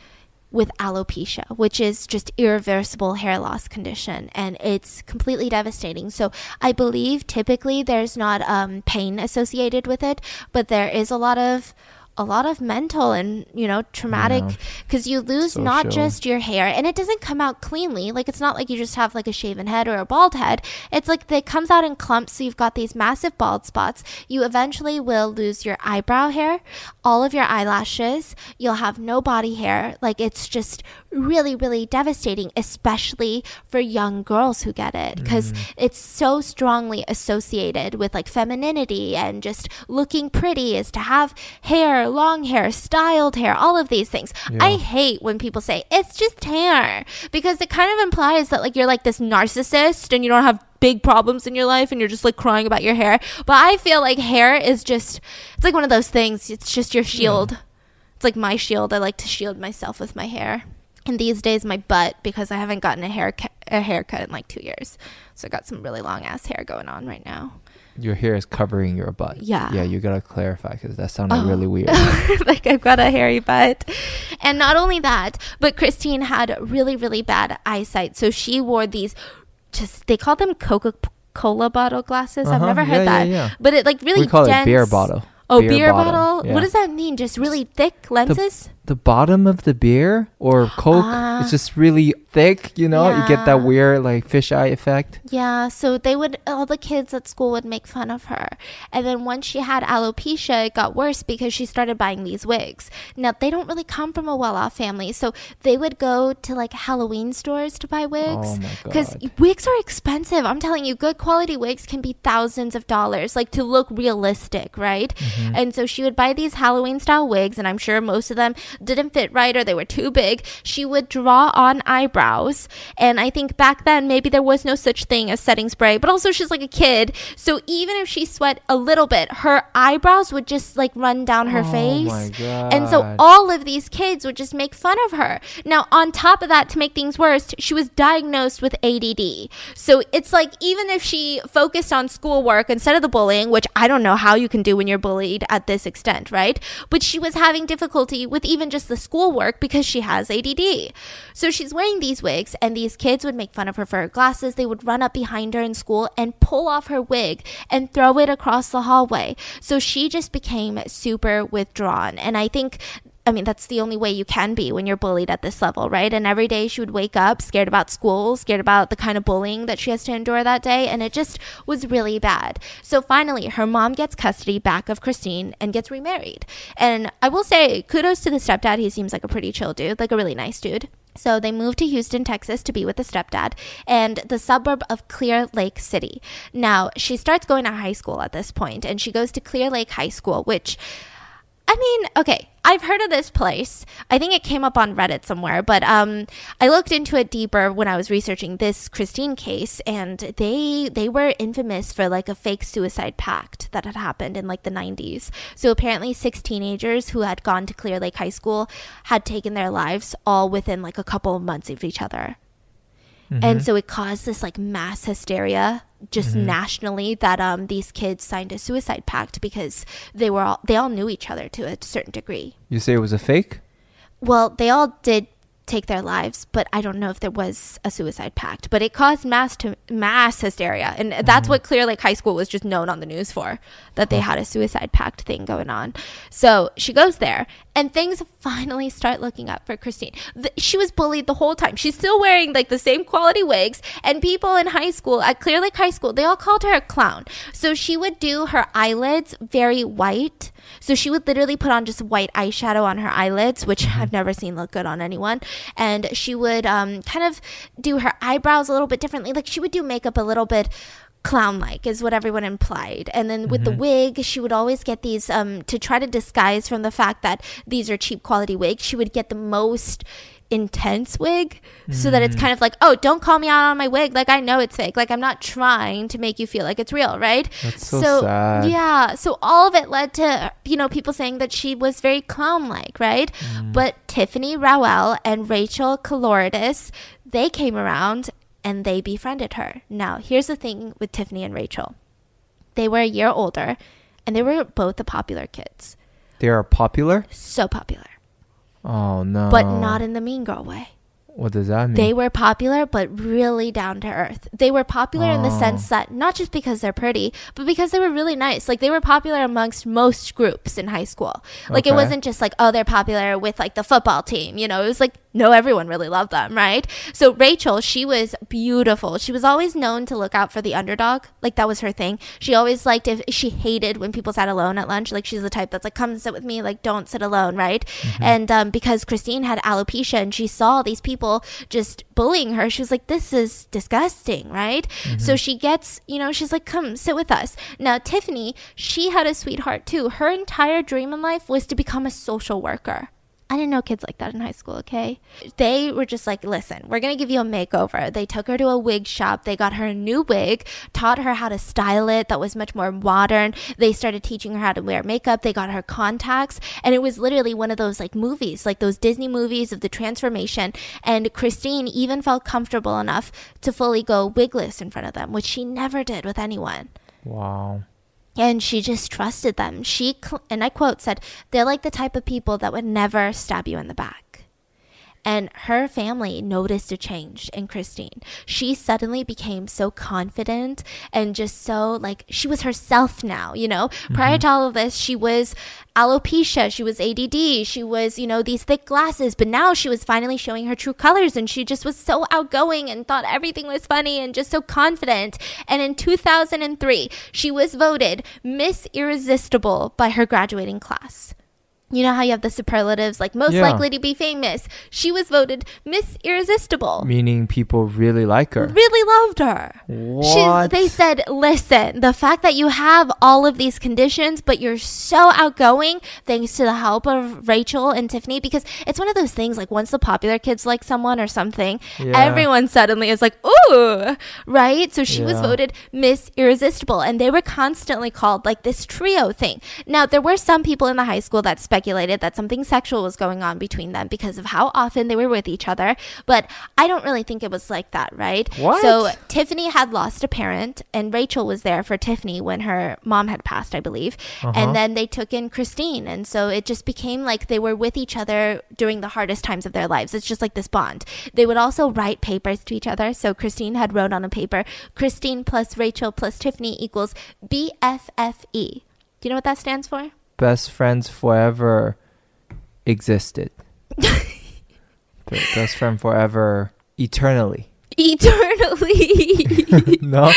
with alopecia, which is just irreversible hair loss condition, and it's completely devastating. So I believe typically there's not um, pain associated with it, but there is a lot of a lot of mental and you know traumatic because you lose not just your hair and it doesn't come out cleanly. Like it's not like you just have like a shaven head or a bald head. It's like it comes out in clumps so you've got these massive bald spots. You eventually will lose your eyebrow hair all of your eyelashes. You'll have no body hair. Like it's just really really devastating especially for young girls who get it because mm. it's so strongly associated with like femininity and just looking pretty is to have hair long hair styled hair all of these things. I hate when people say it's just hair because it kind of implies that like you're like this narcissist and you don't have big problems in your life and you're just like crying about your hair. But i feel like hair is just it's like one of those things it's just your shield. It's like my shield. I like to shield myself with my hair and these days my butt because i haven't gotten a haircut a haircut in like two years so i got some really long ass hair going on right now Your hair is covering your butt. Yeah. Yeah, you gotta clarify because that sounded Oh. really weird. like I've got a hairy butt. And not only that, but Christine had really, really bad eyesight. So she wore these just they call them Coca Cola bottle glasses. I've Uh-huh. never heard Yeah, yeah, that. yeah. But it like really we call dense. it beer bottle. Oh, beer, bottle. Yeah. What does that mean? Just really thick lenses? the bottom of the beer or Coke Ah. is just really thick, you know? You get that weird like fisheye effect. Yeah, so they would all the kids at school would make fun of her. And then once she had alopecia, it got worse because she started buying these wigs. Now, they don't really come from a well-off family, so they would go to like Halloween stores to buy wigs. Oh Cuz wigs are expensive. I'm telling you, good quality wigs can be thousands of dollars like to look realistic, right? Mm-hmm. And so she would buy these Halloween style wigs and I'm sure most of them didn't fit right or they were too big. She would draw on eyebrows. And I think back then maybe there was no such thing as setting spray, but also she's like a kid. So even if she sweat a little bit, her eyebrows would just like run down her Oh face. And so all of these kids would just make fun of her. Now, on top of that, to make things worse, she was diagnosed with ADD. So it's like even if she focused on schoolwork instead of the bullying, which I don't know how you can do when you're bullied at this extent, right? But she was having difficulty with even just the schoolwork because she has ADD. So she's wearing these wigs, and these kids would make fun of her for her glasses. They would run up behind her in school and pull off her wig and throw it across the hallway. So she just became super withdrawn. And I think I mean, that's the only way you can be when you're bullied at this level, right? And every day she would wake up scared about school, scared about the kind of bullying that she has to endure that day. And it just was really bad. So finally, her mom gets custody back of Christine and gets remarried. And I will say, kudos to the stepdad. He seems like a pretty chill dude, like a really nice dude. So they moved to Houston, Texas to be with the stepdad and the suburb of Clear Lake City. Now, she starts going to high school at this point and she goes to Clear Lake High School, which I mean, okay, I've heard of this place. I think it came up on Reddit somewhere, but um, I looked into it deeper when I was researching this Christine case, and they they were infamous for like a fake suicide pact that had happened in like the 90s. So apparently, six teenagers who had gone to Clear Lake High School had taken their lives all within like a couple of months of each other. Mm-hmm. And so it caused this like mass hysteria just nationally that um these kids signed a suicide pact because they were all they all knew each other to a certain degree. You say it was a fake? Well, they all did take their lives, but I don't know if there was a suicide pact. But it caused mass to mass hysteria, and that's what Clear Lake High School was just known on the news for that they had a suicide pact thing going on. So she goes there, and things finally start looking up for Christine. Th- she was bullied the whole time. She's still wearing like the same quality wigs, and people in high school at Clear Lake High School they all called her a clown. So she would do her eyelids very white. So she would literally put on just white eyeshadow on her eyelids, which I've never seen look good on anyone. And she would um, kind of do her eyebrows a little bit differently. Like she would do makeup a little bit clown like is what everyone implied. And then with the mm-hmm. wig she would always get these um to try to disguise from the fact that these are cheap quality wigs she would get the most intense wig. So that it's mm. kind of like oh don't call me out on my wig. Like i know it's fake. Like i'm not trying to make you feel like it's real right? That's so sad. yeah. So all of it led to you know people saying that she was very clown like right mm. but tiffany rowell and rachel Koloroutis they came around and they befriended her now here's the thing with tiffany and rachel they were a year older and they were both the popular kids They are popular. so popular Oh no. but not in the mean girl way What does that mean? They were popular, but really down to earth. They were popular in the Oh. sense that not just because they're pretty, but because they were really nice. Like they were popular amongst most groups in high school. Like it wasn't just like, oh, they're popular with like the football team. You know, it was like, no, everyone really loved them, right? So Rachel, she was beautiful. She was always known to look out for the underdog. Like that was her thing. She always liked if she hated when people sat alone at lunch. Like she's the type that's like, come sit with me. Like don't sit alone, right? And um, because Christine had alopecia and she saw these people just bullying her, she was like, this is disgusting, right? So she gets, you know, she's like, come sit with us. Now, Tiffany, she had a sweetheart too. Her entire dream in life was to become a social worker. I didn't know kids like that in high school, okay? They were just like, listen, we're gonna give you a makeover. They took her to a wig shop, they got her a new wig, taught her how to style it that was much more modern. They started teaching her how to wear makeup, they got her contacts, and it was literally one of those like movies, like those Disney movies of the transformation. And Christine even felt comfortable enough to fully go wigless in front of them, which she never did with anyone wow. And she just trusted them. She and I quote said, "They're like the type of people that would never stab you in the back." And her family noticed a change in Christine. She suddenly became so confident and just so like she was herself now, you know? Mm-hmm. Prior to all of this, she was alopecia, she was ADD, she was, you know, these thick glasses, but now she was finally showing her true colors and she just was so outgoing and thought everything was funny and just so confident. And in 2003, she was voted Miss Irresistible by her graduating class. You know how you have the superlatives like most Yeah. likely to be famous. She was voted Miss Irresistible. Meaning people really like her. Really loved her. She's, What? they said, listen, the fact that you have all of these conditions, but you're so outgoing, thanks to the help of Rachel and Tiffany, because it's one of those things like once the popular kids like someone or something, Yeah. everyone suddenly is like, ooh, right? So she was voted Miss Irresistible, and they were constantly called like this trio thing. Now, there were some people in the high school that speculated that something sexual was going on between them because of how often they were with each other, but I don't really think it was like that, right? What? So Tiffany had lost a parent, and Rachel was there for Tiffany when her mom had passed, I believe. Uh-huh. And then they took in Christine. And so it just became like they were with each other during the hardest times of their lives. It's just like this bond. They would also write papers to each other. So Christine had wrote on a paper Christine plus Rachel plus Tiffany equals BFFE. Do you know what that stands for? Best friends forever existed. Best friend forever eternally. Eternally. no?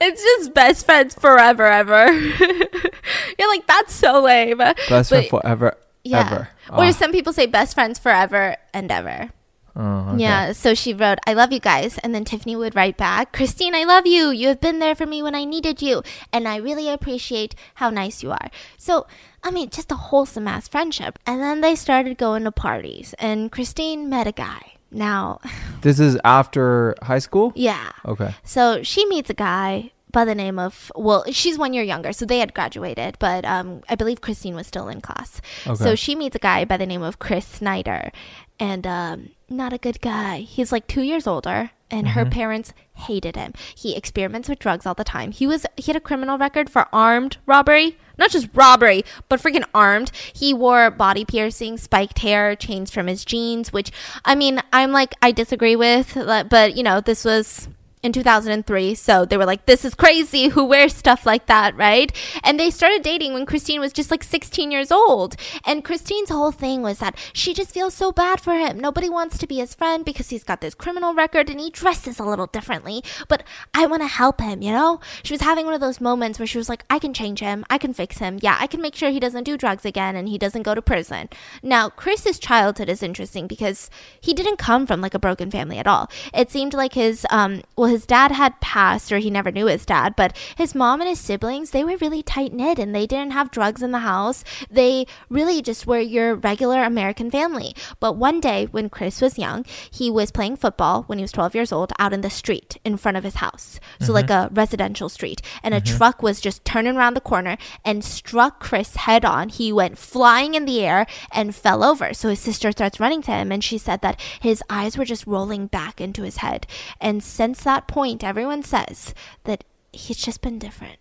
it's just best friends forever, ever. You're like, that's so lame. Best friend forever Yeah. ever. Or Ah. some people say best friends forever and ever. Oh, okay. Yeah, so she wrote, I love you guys. And then Tiffany would write back, Christine, I love you. You have been there for me when I needed you. And I really appreciate how nice you are. So, I mean, just a wholesome ass friendship. And then they started going to parties. And Christine met a guy. Now, This is after high school? yeah. Okay. So she meets a guy by the name of well, she's one year younger, so they had graduated, but um, I believe Christine was still in class. Okay. So she meets a guy by the name of Chris Snyder, and um, not a good guy. He's like two years older, and her parents hated him. He experiments with drugs all the time. He was he had a criminal record for armed robbery. not just robbery, but freaking armed. He wore body piercing, spiked hair, chains from his jeans, which I mean, I'm like, I disagree with, but you know, this was in 2003. So they were like, this is crazy. Who wears stuff like that, right? And they started dating when Christine was just like 16 years old. And Christine's whole thing was that she just feels so bad for him. Nobody wants to be his friend because he's got this criminal record and he dresses a little differently. But I want to help him, you know? She was having one of those moments where she was like, I can change him. I can fix him. Yeah, I can make sure he doesn't do drugs again and he doesn't go to prison. Now, Chris's childhood is interesting because he didn't come from like a broken family at all. It seemed like his, um, well, his dad had passed or he never knew his dad, but his mom and his siblings, they were really tight knit and they didn't have drugs in the house. They really just were your regular American family. But one day when Chris was young, he was playing football when he was 12 years old out in the street in front of his house. So mm-hmm. like a residential street. And mm-hmm. a truck was just turning around the corner and struck Chris head on. He went flying in the air and fell over. So his sister starts running to him and she said that his eyes were just rolling back into his head. And since that point, everyone says that he's just been different.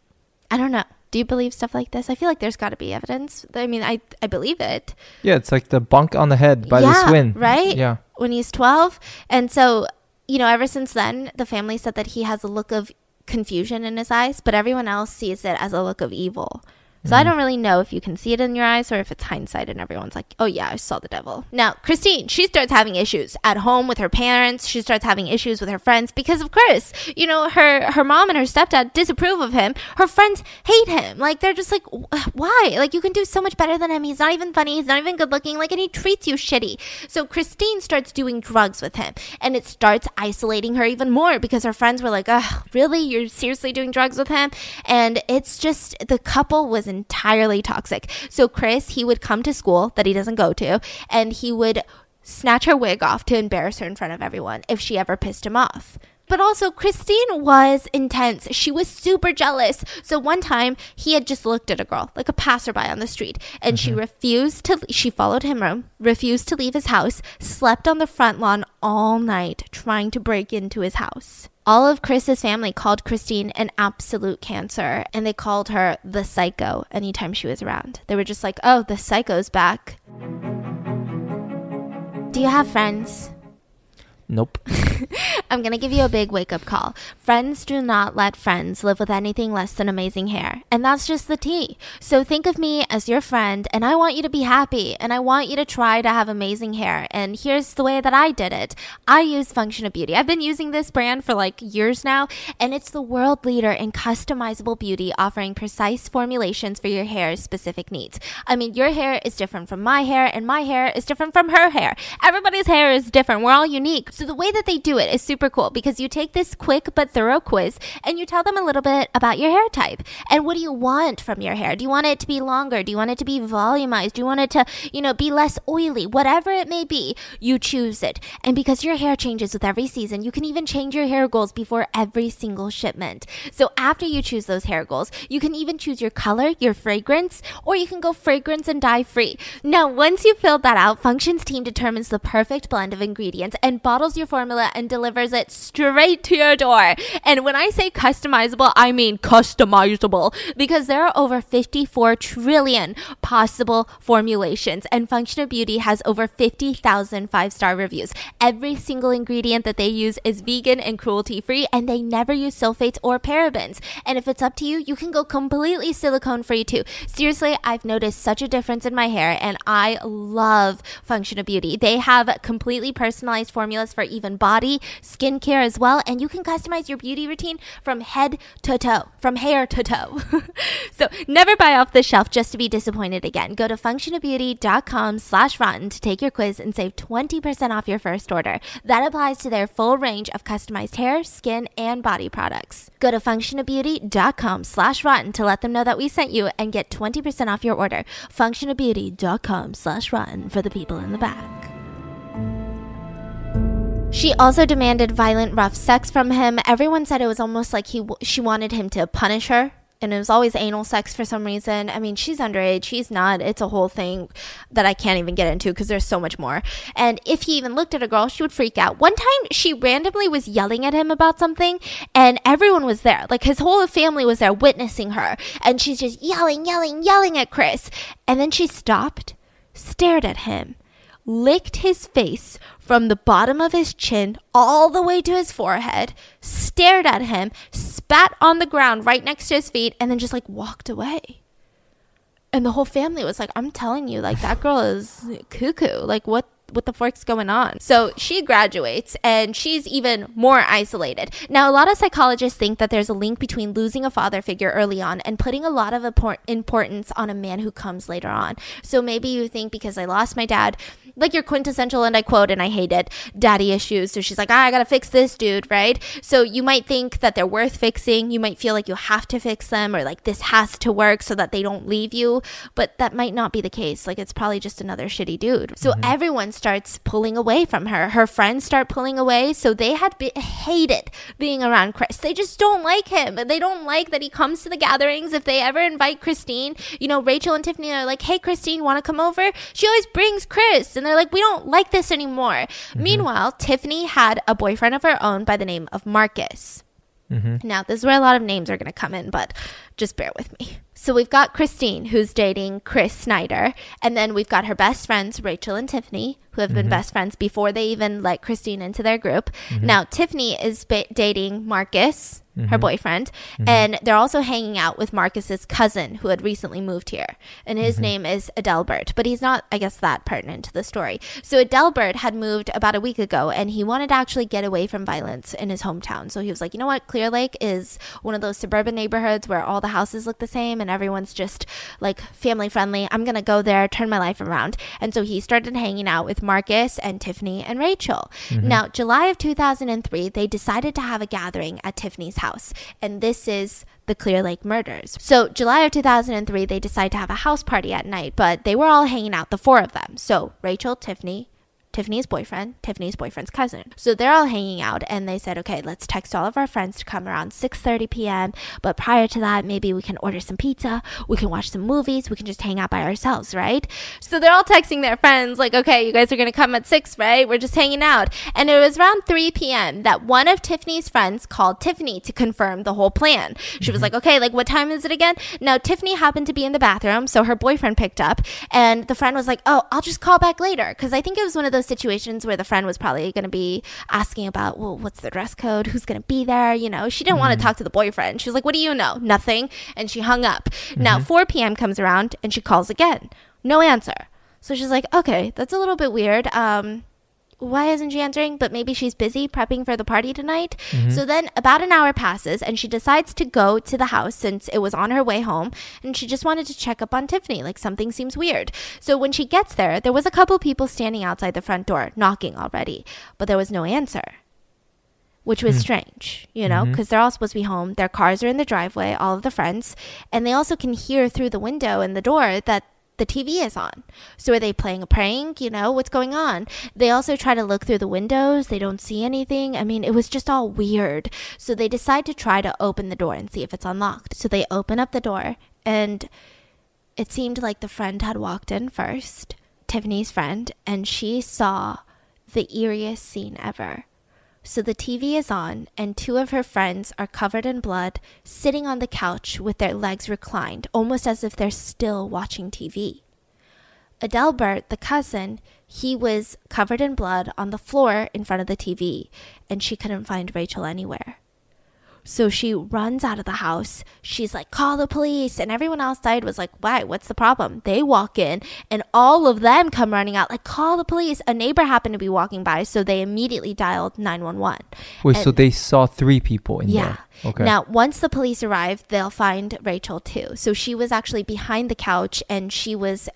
I don't know. Do you believe stuff like this? I feel like there's got to be evidence. I mean, I I believe it. Yeah, it's like the bunk on the head by yeah, the swin. Right? Yeah. When he's 12. And so, you know, ever since then, the family said that he has a look of confusion in his eyes, but everyone else sees it as a look of evil. So mm. I don't really know if you can see it in your eyes or if it's hindsight and everyone's like, oh yeah, I saw the devil. Now, Christine, she starts having issues at home with her parents. She starts having issues with her friends because of Chris. You know, her, her mom and her stepdad disapprove of him. Her friends hate him. Like, they're just like, why? Like, you can do so much better than him. He's not even funny. He's not even good looking. Like, and he treats you shitty. So Christine starts doing drugs with him and it starts isolating her even more because her friends were like, oh, really? You're seriously doing drugs with him? And it's just, the couple was entirely toxic. So Chris, he would come to school that he doesn't go to, and he would snatch her wig off to embarrass her in front of everyone if she ever pissed him off. But also, Christine was intense. She was super jealous. So one time, he had just looked at a girl, like a passerby on the street, and mm-hmm. she refused to. She followed him home, refused to leave his house, slept on the front lawn all night, trying to break into his house. All of Chris's family called Christine an absolute cancer, and they called her the psycho anytime she was around. They were just like, oh, the psycho's back. Do you have friends? Nope. I'm going to give you a big wake up call. Friends do not let friends live with anything less than amazing hair. And that's just the tea. So think of me as your friend, and I want you to be happy, and I want you to try to have amazing hair. And here's the way that I did it I use Function of Beauty. I've been using this brand for like years now, and it's the world leader in customizable beauty, offering precise formulations for your hair's specific needs. I mean, your hair is different from my hair, and my hair is different from her hair. Everybody's hair is different. We're all unique. So the way that they do it is super cool because you take this quick but thorough quiz and you tell them a little bit about your hair type and what do you want from your hair? Do you want it to be longer? Do you want it to be volumized? Do you want it to, you know, be less oily? Whatever it may be, you choose it. And because your hair changes with every season, you can even change your hair goals before every single shipment. So after you choose those hair goals, you can even choose your color, your fragrance, or you can go fragrance and dye free. Now, once you've filled that out, Functions team determines the perfect blend of ingredients and bottles your formula and delivers it straight to your door. And when I say customizable, I mean customizable because there are over 54 trillion possible formulations and Function of Beauty has over 50,000 five-star reviews. Every single ingredient that they use is vegan and cruelty free and they never use sulfates or parabens. And if it's up to you, you can go completely silicone free too. Seriously, I've noticed such a difference in my hair and I love Function of Beauty. They have completely personalized formulas for for even body, skincare as well. And you can customize your beauty routine from head to toe, from hair to toe. so never buy off the shelf just to be disappointed again. Go to functionofbeauty.com slash rotten to take your quiz and save 20% off your first order. That applies to their full range of customized hair, skin, and body products. Go to functionofbeauty.com slash rotten to let them know that we sent you and get 20% off your order. Functionofbeauty.com slash rotten for the people in the back. She also demanded violent, rough sex from him. Everyone said it was almost like he she wanted him to punish her and it was always anal sex for some reason. I mean, she's underage, she's not. It's a whole thing that I can't even get into because there's so much more. And if he even looked at a girl, she would freak out. One time, she randomly was yelling at him about something, and everyone was there. Like his whole family was there witnessing her, and she's just yelling, yelling, yelling at Chris. And then she stopped, stared at him, licked his face from the bottom of his chin all the way to his forehead, stared at him, spat on the ground right next to his feet, and then just like walked away. And the whole family was like, I'm telling you, like that girl is cuckoo. Like what what the fork's going on? So she graduates and she's even more isolated. Now, a lot of psychologists think that there's a link between losing a father figure early on and putting a lot of importance on a man who comes later on. So maybe you think because I lost my dad, like your quintessential, and I quote, and I hate it, daddy issues. So she's like, ah, I gotta fix this dude, right? So you might think that they're worth fixing. You might feel like you have to fix them or like this has to work so that they don't leave you. But that might not be the case. Like it's probably just another shitty dude. So mm-hmm. everyone starts pulling away from her. Her friends start pulling away. So they had be- hated being around Chris. They just don't like him. They don't like that he comes to the gatherings. If they ever invite Christine, you know, Rachel and Tiffany are like, hey, Christine, wanna come over? She always brings Chris and they're like, we don't like this anymore. Mm-hmm. Meanwhile, Tiffany had a boyfriend of her own by the name of Marcus. Mm-hmm. Now, this is where a lot of names are going to come in, but just bear with me. So we've got Christine, who's dating Chris Snyder, and then we've got her best friends, Rachel and Tiffany, who have mm-hmm. been best friends before they even let Christine into their group. Mm-hmm. Now, Tiffany is ba- dating Marcus, mm-hmm. her boyfriend, mm-hmm. and they're also hanging out with Marcus's cousin who had recently moved here. And his mm-hmm. name is Adelbert, but he's not, I guess, that pertinent to the story. So Adelbert had moved about a week ago and he wanted to actually get away from violence in his hometown. So he was like, you know what? Clear Lake is one of those suburban neighborhoods where all the houses look the same and everyone's just like family friendly. I'm going to go there, turn my life around. And so he started hanging out with Marcus and Tiffany and Rachel. Mm-hmm. Now, July of 2003, they decided to have a gathering at Tiffany's house. And this is the Clear Lake murders. So, July of 2003, they decide to have a house party at night, but they were all hanging out, the four of them. So, Rachel, Tiffany, Tiffany's boyfriend, Tiffany's boyfriend's cousin. So they're all hanging out and they said, "Okay, let's text all of our friends to come around 6:30 p.m., but prior to that, maybe we can order some pizza, we can watch some movies, we can just hang out by ourselves, right?" So they're all texting their friends like, "Okay, you guys are going to come at 6, right? We're just hanging out." And it was around 3 p.m. that one of Tiffany's friends called Tiffany to confirm the whole plan. She was mm-hmm. like, "Okay, like what time is it again?" Now, Tiffany happened to be in the bathroom, so her boyfriend picked up, and the friend was like, "Oh, I'll just call back later." Cuz I think it was one of those those situations where the friend was probably going to be asking about, well, what's the dress code? Who's going to be there? You know, she didn't mm-hmm. want to talk to the boyfriend. She was like, what do you know? Nothing. And she hung up. Mm-hmm. Now, 4 p.m. comes around and she calls again. No answer. So she's like, okay, that's a little bit weird. Um, why isn't she answering? But maybe she's busy prepping for the party tonight. Mm-hmm. So then about an hour passes and she decides to go to the house since it was on her way home and she just wanted to check up on Tiffany, like something seems weird. So when she gets there, there was a couple people standing outside the front door knocking already, but there was no answer. Which was mm strange, you know, because mm-hmm. they're all supposed to be home. Their cars are in the driveway, all of the friends, and they also can hear through the window and the door that the TV is on. So are they playing a prank? You know, what's going on? They also try to look through the windows. They don't see anything. I mean, it was just all weird. So they decide to try to open the door and see if it's unlocked. So they open up the door and it seemed like the friend had walked in first, Tiffany's friend, and she saw the eeriest scene ever. So the TV is on, and two of her friends are covered in blood, sitting on the couch with their legs reclined, almost as if they're still watching TV. Adelbert, the cousin, he was covered in blood on the floor in front of the TV, and she couldn't find Rachel anywhere. So she runs out of the house. She's like, call the police. And everyone outside was like, why? What's the problem? They walk in and all of them come running out, like, call the police. A neighbor happened to be walking by. So they immediately dialed 911. Wait, and, so they saw three people in yeah. there? Okay. Now, once the police arrive, they'll find Rachel too. So she was actually behind the couch and she was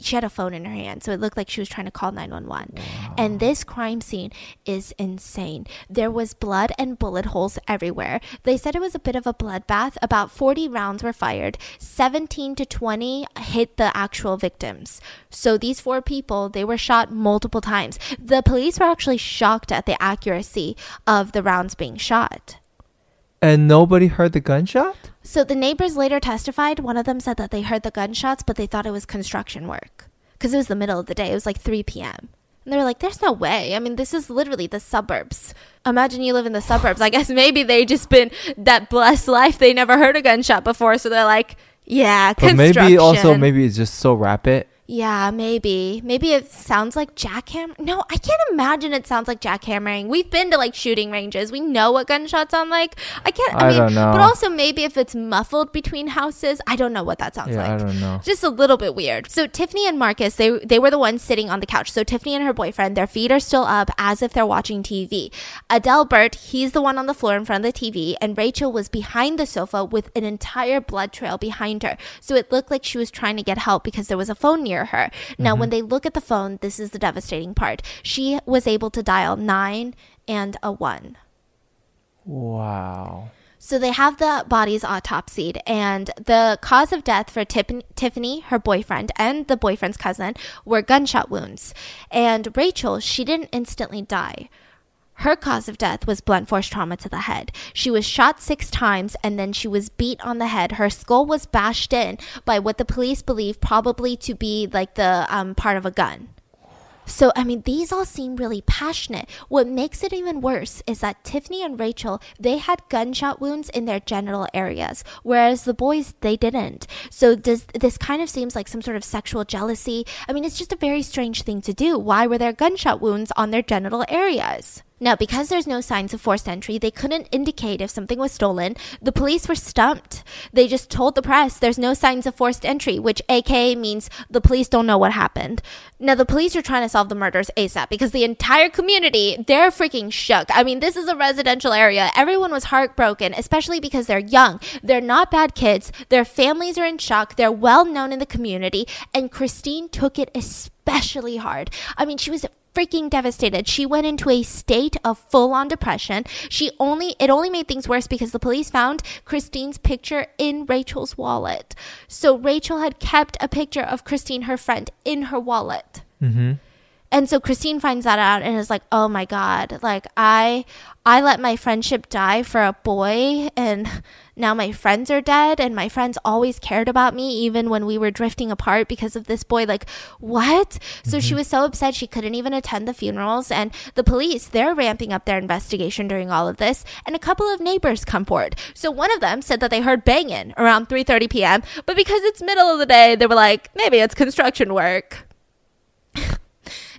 she had a phone in her hand, so it looked like she was trying to call 911. Wow. And this crime scene is insane. There was blood and bullet holes everywhere. They said it was a bit of a bloodbath. About 40 rounds were fired. 17 to 20 hit the actual victims. So these four people, they were shot multiple times. The police were actually shocked at the accuracy of the rounds being shot. And nobody heard the gunshot? So the neighbors later testified. One of them said that they heard the gunshots, but they thought it was construction work because it was the middle of the day. It was like 3 p.m. And they were like, there's no way. I mean, this is literally the suburbs. Imagine you live in the suburbs. I guess maybe they just been that blessed life. They never heard a gunshot before. So they're like, yeah, But construction. maybe also maybe it's just so rapid. Yeah, maybe. Maybe it sounds like jackhammer. No, I can't imagine it sounds like jackhammering. We've been to like shooting ranges. We know what gunshots sound like. I can't. I, I mean, but also maybe if it's muffled between houses, I don't know what that sounds Yeah, like. I don't know. Just a little bit weird. So Tiffany and Marcus, they they were the ones sitting on the couch. So Tiffany and her boyfriend, their feet are still up as if they're watching TV. Adelbert, he's the one on the floor in front of the TV, and Rachel was behind the sofa with an entire blood trail behind her. So it looked like she was trying to get help because there was a phone near her. Now, when mm-hmm. they look at the phone, this is the devastating part. She was able to dial nine and a one. Wow. So they have the bodies autopsied, and the cause of death for Tiffany, Tiffany, her boyfriend, and the boyfriend's cousin were gunshot wounds. And Rachel, she didn't instantly die. Her cause of death was blunt force trauma to the head. She was shot six times and then she was beat on the head. Her skull was bashed in by what the police believe probably to be like the um, part of a gun. So, I mean, these all seem really passionate. What makes it even worse is that Tiffany and Rachel, they had gunshot wounds in their genital areas, whereas the boys, they didn't. So, does this kind of seems like some sort of sexual jealousy? I mean, it's just a very strange thing to do. Why were there gunshot wounds on their genital areas? Now, because there's no signs of forced entry, they couldn't indicate if something was stolen. The police were stumped. They just told the press there's no signs of forced entry, which aka means the police don't know what happened. Now, the police are trying to solve the murders ASAP because the entire community, they're freaking shook. I mean, this is a residential area. Everyone was heartbroken, especially because they're young. They're not bad kids. Their families are in shock. They're well known in the community. And Christine took it especially hard. I mean, she was freaking devastated. She went into a state of full on depression. She only it only made things worse because the police found Christine's picture in Rachel's wallet. So Rachel had kept a picture of Christine, her friend, in her wallet. Mm-hmm. And so Christine finds that out and is like, "Oh my god, like I I let my friendship die for a boy and now my friends are dead and my friends always cared about me even when we were drifting apart because of this boy. Like, what?" So she mm-hmm. was so upset she couldn't even attend the funerals and the police, they're ramping up their investigation during all of this and a couple of neighbors come forward. So one of them said that they heard banging around 3:30 p.m., but because it's middle of the day, they were like, "Maybe it's construction work."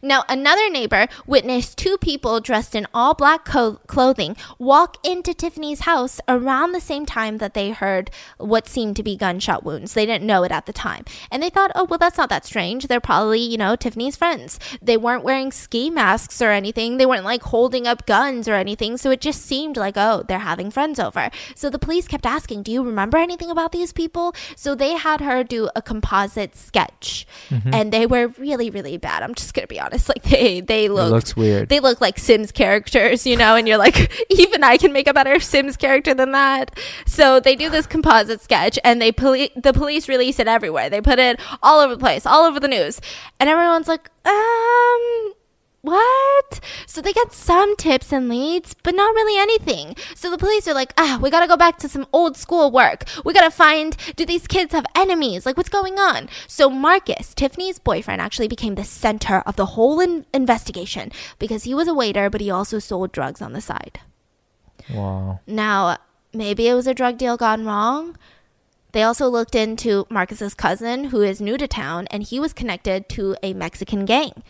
Now, another neighbor witnessed two people dressed in all black co- clothing walk into Tiffany's house around the same time that they heard what seemed to be gunshot wounds. They didn't know it at the time. And they thought, oh, well, that's not that strange. They're probably, you know, Tiffany's friends. They weren't wearing ski masks or anything. They weren't like holding up guns or anything. So it just seemed like, oh, they're having friends over. So the police kept asking, do you remember anything about these people? So they had her do a composite sketch. Mm-hmm. And they were really, really bad. I'm just going to be honest. It's like they, they look looks weird. they look like Sims characters, you know, and you're like, even I can make a better Sims character than that. So they do this composite sketch, and they poli- the police release it everywhere. They put it all over the place, all over the news, and everyone's like, um. What? So they get some tips and leads, but not really anything. So the police are like, ah, we gotta go back to some old school work. We gotta find, do these kids have enemies? Like, what's going on? So Marcus, Tiffany's boyfriend, actually became the center of the whole in- investigation because he was a waiter, but he also sold drugs on the side. wow. Now, maybe it was a drug deal gone wrong. They also looked into Marcus's cousin, who is new to town, and he was connected to a Mexican gang.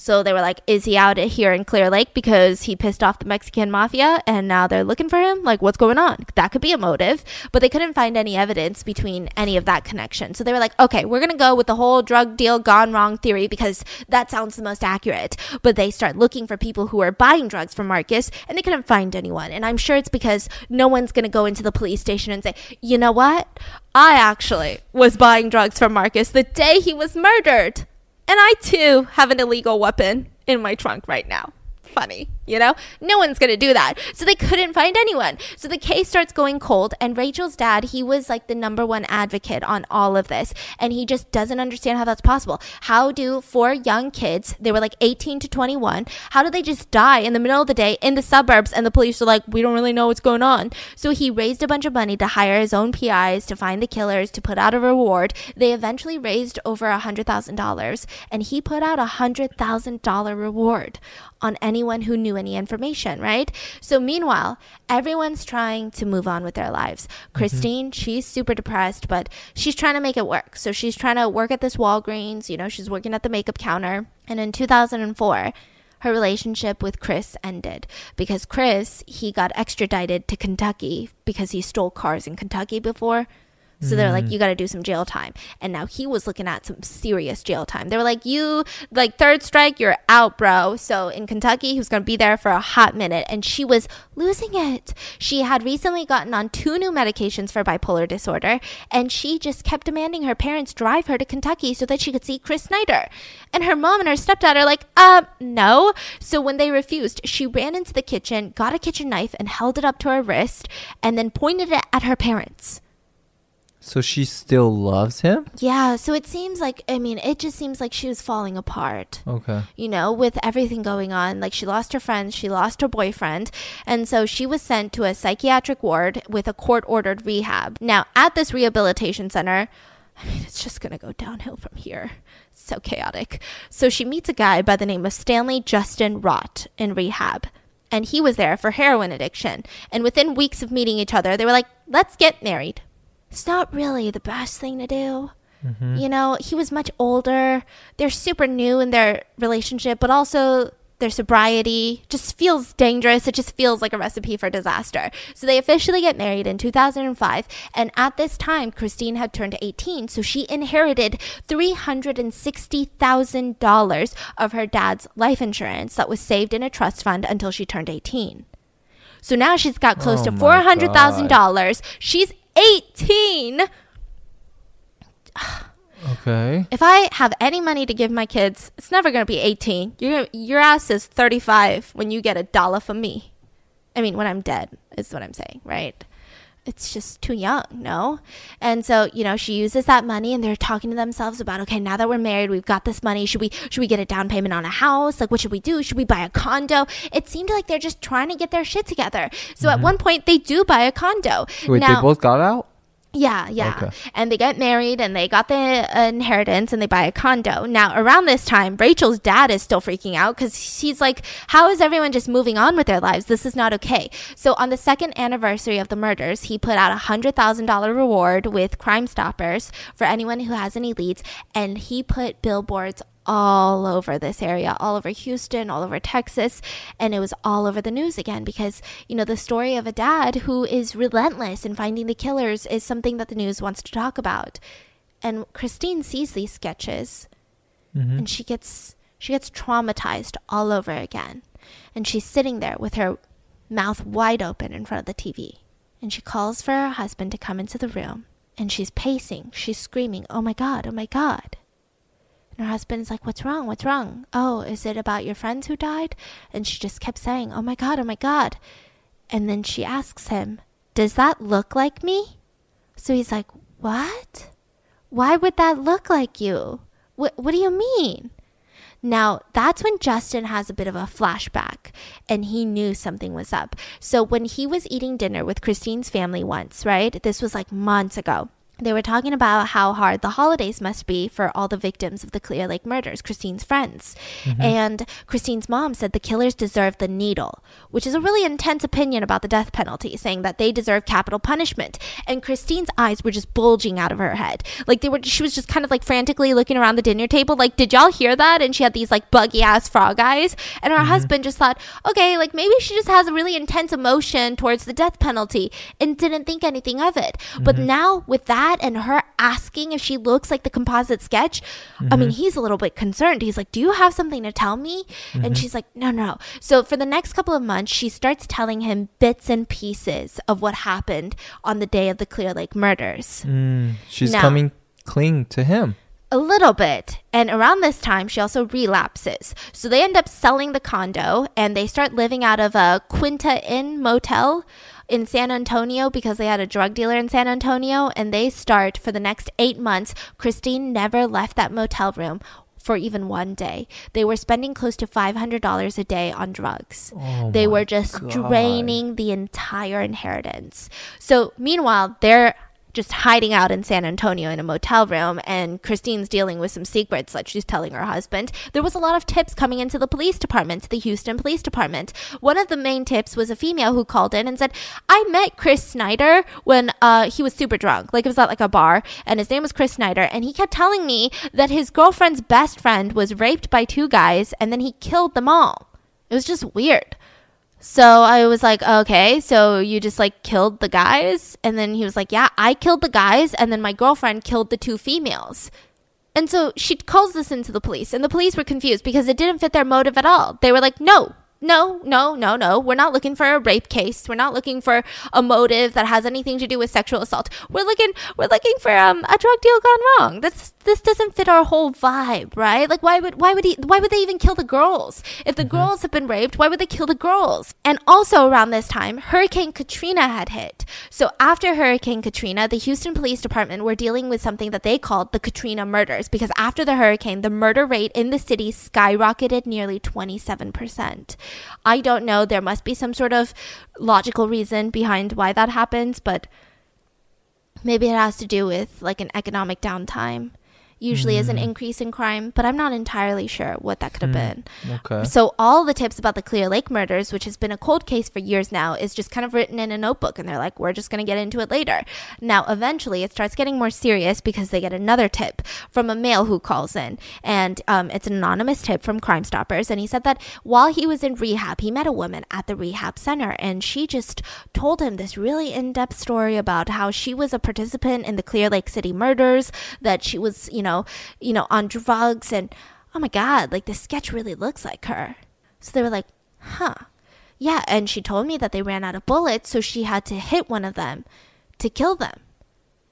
So they were like, is he out here in Clear Lake because he pissed off the Mexican mafia and now they're looking for him? Like, what's going on? That could be a motive. But they couldn't find any evidence between any of that connection. So they were like, okay, we're going to go with the whole drug deal gone wrong theory because that sounds the most accurate. But they start looking for people who are buying drugs from Marcus and they couldn't find anyone. And I'm sure it's because no one's going to go into the police station and say, you know what? I actually was buying drugs from Marcus the day he was murdered. And I too have an illegal weapon in my trunk right now. Funny. You know, no one's going to do that. So they couldn't find anyone. So the case starts going cold. And Rachel's dad, he was like the number one advocate on all of this. And he just doesn't understand how that's possible. How do four young kids, they were like 18 to 21, how do they just die in the middle of the day in the suburbs? And the police are like, we don't really know what's going on. So he raised a bunch of money to hire his own PIs to find the killers, to put out a reward. They eventually raised over a $100,000. And he put out a $100,000 reward on anyone who knew any information, right? So meanwhile, everyone's trying to move on with their lives. Mm-hmm. Christine, she's super depressed, but she's trying to make it work. So she's trying to work at this Walgreens, you know, she's working at the makeup counter. And in 2004, her relationship with Chris ended because Chris, he got extradited to Kentucky because he stole cars in Kentucky before. So they're like, you got to do some jail time. And now he was looking at some serious jail time. They were like, you, like, third strike, you're out, bro. So in Kentucky, he was going to be there for a hot minute. And she was losing it. She had recently gotten on two new medications for bipolar disorder. And she just kept demanding her parents drive her to Kentucky so that she could see Chris Snyder. And her mom and her stepdad are like, uh, no. So when they refused, she ran into the kitchen, got a kitchen knife, and held it up to her wrist, and then pointed it at her parents. So she still loves him? Yeah, so it seems like I mean, it just seems like she was falling apart. Okay. You know, with everything going on, like she lost her friends, she lost her boyfriend, and so she was sent to a psychiatric ward with a court-ordered rehab. Now, at this rehabilitation center, I mean, it's just going to go downhill from here. so chaotic. So she meets a guy by the name of Stanley Justin Rott in rehab. And he was there for heroin addiction. And within weeks of meeting each other, they were like, let's get married it's not really the best thing to do. Mm-hmm. You know, he was much older. They're super new in their relationship, but also their sobriety just feels dangerous. It just feels like a recipe for disaster. So they officially get married in 2005. And at this time, Christine had turned 18. So she inherited $360,000 of her dad's life insurance that was saved in a trust fund until she turned 18. So now she's got close Oh to $400,000. She's 18. Okay. If I have any money to give my kids, it's never going to be 18. Your your ass is 35 when you get a dollar from me. I mean, when I'm dead is what I'm saying, right? It's just too young, no? And so, you know, she uses that money and they're talking to themselves about, okay, now that we're married, we've got this money. Should we should we get a down payment on a house? Like what should we do? Should we buy a condo? It seemed like they're just trying to get their shit together. So at mm-hmm. one point they do buy a condo. Wait, now, they both got out? Yeah, yeah. Okay. And they get married and they got the uh, inheritance and they buy a condo. Now, around this time, Rachel's dad is still freaking out because he's like, How is everyone just moving on with their lives? This is not okay. So, on the second anniversary of the murders, he put out a $100,000 reward with Crime Stoppers for anyone who has any leads. And he put billboards all over this area, all over Houston, all over Texas, and it was all over the news again because, you know, the story of a dad who is relentless in finding the killers is something that the news wants to talk about. And Christine sees these sketches mm-hmm. and she gets she gets traumatized all over again. And she's sitting there with her mouth wide open in front of the TV. And she calls for her husband to come into the room. And she's pacing. She's screaming, Oh my God, oh my God. Her husband's like, What's wrong? What's wrong? Oh, is it about your friends who died? And she just kept saying, Oh my God, oh my God. And then she asks him, Does that look like me? So he's like, What? Why would that look like you? What, what do you mean? Now, that's when Justin has a bit of a flashback and he knew something was up. So, when he was eating dinner with Christine's family once, right? This was like months ago. They were talking about how hard the holidays must be for all the victims of the Clear Lake murders, Christine's friends. Mm-hmm. And Christine's mom said the killers deserve the needle, which is a really intense opinion about the death penalty, saying that they deserve capital punishment. And Christine's eyes were just bulging out of her head. Like they were she was just kind of like frantically looking around the dinner table, like, did y'all hear that? And she had these like buggy ass frog eyes. And her mm-hmm. husband just thought, okay, like maybe she just has a really intense emotion towards the death penalty and didn't think anything of it. But mm-hmm. now with that and her asking if she looks like the composite sketch, I mean, he's a little bit concerned. He's like, Do you have something to tell me? And she's like, No, no. So for the next couple of months, she starts telling him bits and pieces of what happened on the day of the Clear Lake murders. Mm, she's No. coming clean to him. a little bit. And around this time, she also relapses. So they end up selling the condo and they start living out of a Quinta Inn motel in San Antonio because they had a drug dealer in San Antonio. And they start for the next eight months. Christine never left that motel room for even one day. They were spending close to $500 a day on drugs. Oh they were just God. draining the entire inheritance. So, meanwhile, they're just hiding out in San Antonio in a motel room, and Christine's dealing with some secrets that she's telling her husband. There was a lot of tips coming into the police department, the Houston Police Department. One of the main tips was a female who called in and said, I met Chris Snyder when uh, he was super drunk. Like it was at like a bar, and his name was Chris Snyder, and he kept telling me that his girlfriend's best friend was raped by two guys, and then he killed them all. It was just weird. So I was like, okay, so you just like killed the guys? And then he was like, yeah, I killed the guys, and then my girlfriend killed the two females. And so she calls this into the police, and the police were confused because it didn't fit their motive at all. They were like, no, no, no, no, no. We're not looking for a rape case. We're not looking for a motive that has anything to do with sexual assault. We're looking, we're looking for um, a drug deal gone wrong. This this doesn't fit our whole vibe, right? Like, why would why would he why would they even kill the girls? If the mm-hmm. girls have been raped, why would they kill the girls? And also around this time, Hurricane Katrina had hit. So after Hurricane Katrina, the Houston Police Department were dealing with something that they called the Katrina murders because after the hurricane, the murder rate in the city skyrocketed nearly 27%. I don't know, there must be some sort of logical reason behind why that happens, but maybe it has to do with like an economic downtime. Usually is an increase in crime, but I'm not entirely sure what that could have been. Okay. So all the tips about the Clear Lake murders, which has been a cold case for years now, is just kind of written in a notebook and they're like, we're just going to get into it later. Now, eventually it starts getting more serious because they get another tip from a male who calls in and um, it's an anonymous tip from Crime Stoppers. And he said that while he was in rehab, he met a woman at the rehab center and she just told him this really in-depth story about how she was a participant in the Clear Lake City murders, that she was, you know, you know, on drugs and oh my god, like this sketch really looks like her. So they were like, huh. Yeah, and she told me that they ran out of bullets, so she had to hit one of them to kill them.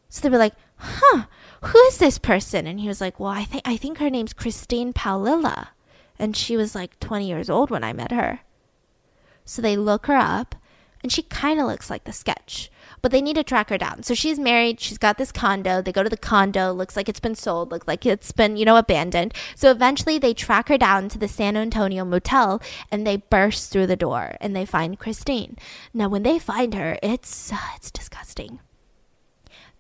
So they were like, huh, who is this person? And he was like, well, I think I think her name's Christine Paolilla. And she was like 20 years old when I met her. So they look her up, and she kind of looks like the sketch, but they need to track her down. So she's married, she's got this condo. They go to the condo, looks like it's been sold, looks like it's been, you know, abandoned. So eventually they track her down to the San Antonio motel and they burst through the door and they find Christine. Now, when they find her, it's uh, it's disgusting.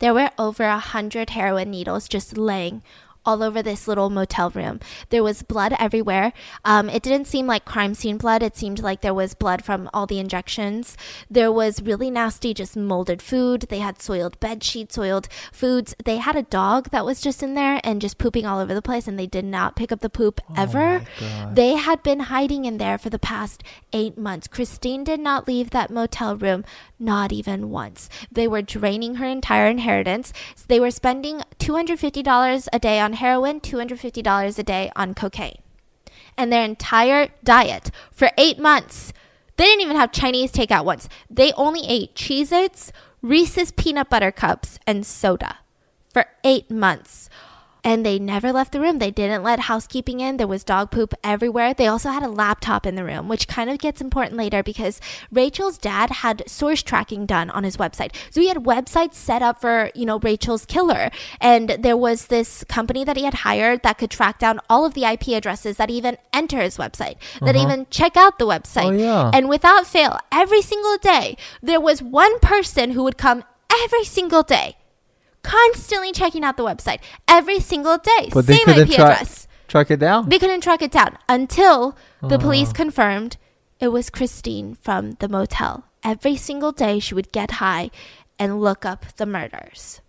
There were over a hundred heroin needles just laying all over this little motel room. There was blood everywhere. Um, it didn't seem like crime scene blood. It seemed like there was blood from all the injections. There was really nasty, just molded food. They had soiled bed sheets, soiled foods. They had a dog that was just in there and just pooping all over the place, and they did not pick up the poop ever. my They had been hiding in there for the past eight months. Christine did not leave that motel room, not even once. They were draining her entire inheritance. They were spending $250 a day on heroin, $250 a day on cocaine. And their entire diet for eight months, they didn't even have Chinese takeout once. They only ate Cheez Its, Reese's peanut butter cups, and soda for eight months. And they never left the room. They didn't let housekeeping in. There was dog poop everywhere. They also had a laptop in the room, which kind of gets important later because Rachel's dad had source tracking done on his website. So he had websites set up for, you know, Rachel's killer. And there was this company that he had hired that could track down all of the IP addresses that even enter his website, that Uh-huh. even check out the website. Oh, yeah. And without fail, every single day, there was one person who would come every single day constantly checking out the website every single day. But Same IP track address. track it down. They couldn't track it down until the Oh. police confirmed it was Christine from the motel. Every single day, she would get high and look up the murders.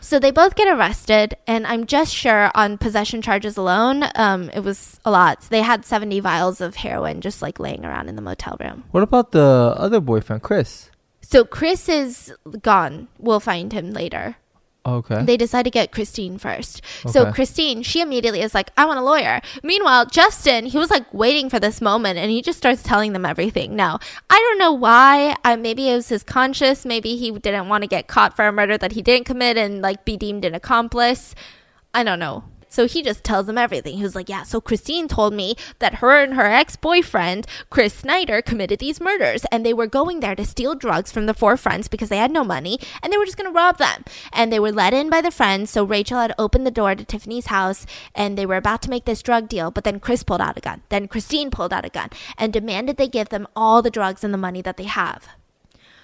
So they both get arrested, and I'm just sure on possession charges alone, um, it was a lot. They had 70 vials of heroin just like laying around in the motel room. What about the other boyfriend, Chris? So Chris is gone. We'll find him later. Okay. They decide to get Christine first. So Christine, she immediately is like, I want a lawyer. Meanwhile, Justin, he was like waiting for this moment and he just starts telling them everything. Now, I don't know why. Uh, maybe it was his conscience. Maybe he didn't want to get caught for a murder that he didn't commit and like be deemed an accomplice. I don't know. So he just tells them everything. He was like, Yeah, so Christine told me that her and her ex boyfriend, Chris Snyder, committed these murders. And they were going there to steal drugs from the four friends because they had no money and they were just going to rob them. And they were let in by the friends. So Rachel had opened the door to Tiffany's house and they were about to make this drug deal. But then Chris pulled out a gun. Then Christine pulled out a gun and demanded they give them all the drugs and the money that they have.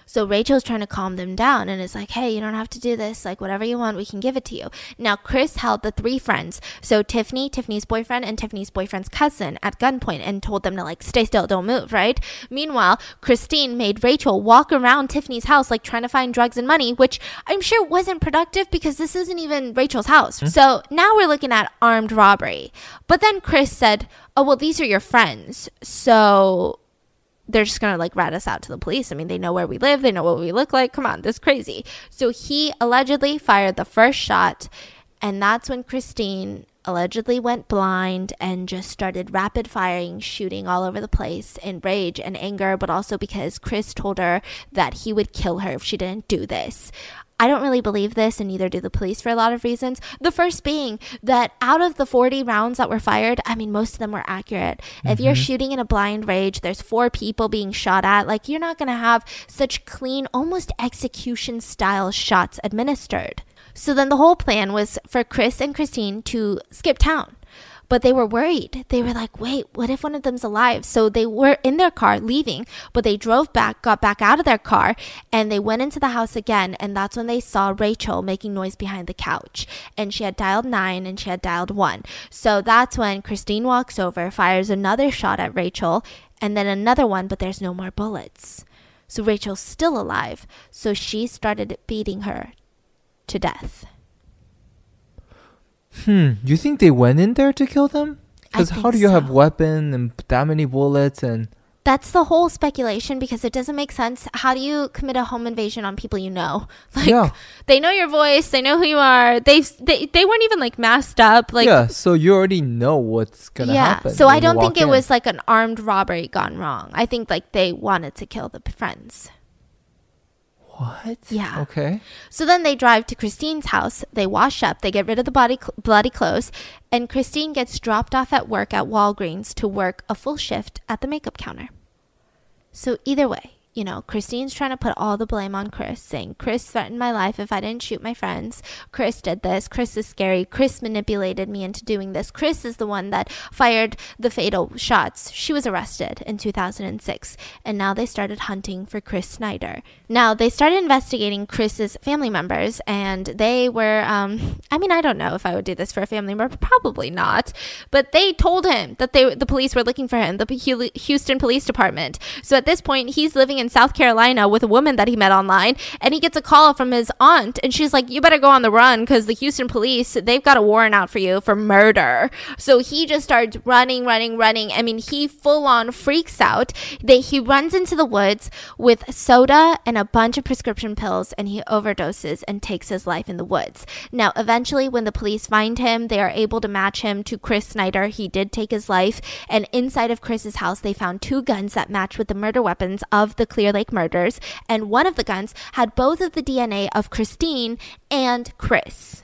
So Rachel's trying to calm them down and it's like, hey, you don't have to do this. Like, whatever you want, we can give it to you. Now, Chris held the three friends, so Tiffany, Tiffany's boyfriend, and Tiffany's boyfriend's cousin at gunpoint and told them to, like, stay still, don't move, right? Meanwhile, Christine made Rachel walk around Tiffany's house, like, trying to find drugs and money, which I'm sure wasn't productive because this isn't even Rachel's house. Mm-hmm. So now we're looking at armed robbery. But then Chris said, oh, well, these are your friends. So they're just gonna like rat us out to the police. I mean, they know where we live, they know what we look like. Come on, this is crazy. So he allegedly fired the first shot, and that's when Christine allegedly went blind and just started rapid firing, shooting all over the place in rage and anger, but also because Chris told her that he would kill her if she didn't do this. I don't really believe this, and neither do the police for a lot of reasons. The first being that out of the 40 rounds that were fired, I mean, most of them were accurate. Mm-hmm. If you're mm-hmm. shooting in a blind rage, there's four people being shot at, like, you're not going to have such clean, almost execution style shots administered. So then the whole plan was for Chris and Christine to skip town but they were worried. They were like, wait, what if one of them's alive? So they were in their car leaving, but they drove back, got back out of their car, and they went into the house again. And that's when they saw Rachel making noise behind the couch. And she had dialed nine and she had dialed one. So that's when Christine walks over, fires another shot at Rachel, and then another one, but there's no more bullets. So Rachel's still alive. So she started beating her to death. Hmm. You think they went in there to kill them? Because how do you so. have weapon and that many bullets and? That's the whole speculation because it doesn't make sense. How do you commit a home invasion on people you know? Like yeah. they know your voice, they know who you are. They they they weren't even like masked up. Like yeah, so you already know what's gonna yeah, happen. So I don't think it in. was like an armed robbery gone wrong. I think like they wanted to kill the friends. What? Yeah. Okay. So then they drive to Christine's house. They wash up. They get rid of the body cl- bloody clothes, and Christine gets dropped off at work at Walgreens to work a full shift at the makeup counter. So either way, you know, Christine's trying to put all the blame on Chris, saying Chris threatened my life if I didn't shoot my friends. Chris did this. Chris is scary. Chris manipulated me into doing this. Chris is the one that fired the fatal shots. She was arrested in 2006, and now they started hunting for Chris Snyder. Now they started investigating Chris's family members, and they were, um, I mean, I don't know if I would do this for a family member, probably not, but they told him that they, the police were looking for him, the Houston Police Department. So at this point, he's living in South Carolina with a woman that he met online, and he gets a call from his aunt, and she's like, "You better go on the run because the Houston police they've got a warrant out for you for murder." So he just starts running, running, running. I mean, he full on freaks out. That he runs into the woods with soda and a bunch of prescription pills, and he overdoses and takes his life in the woods. Now, eventually, when the police find him, they are able to match him to Chris Snyder. He did take his life, and inside of Chris's house, they found two guns that match with the murder weapons of the Clear Lake murders, and one of the guns had both of the DNA of Christine and Chris.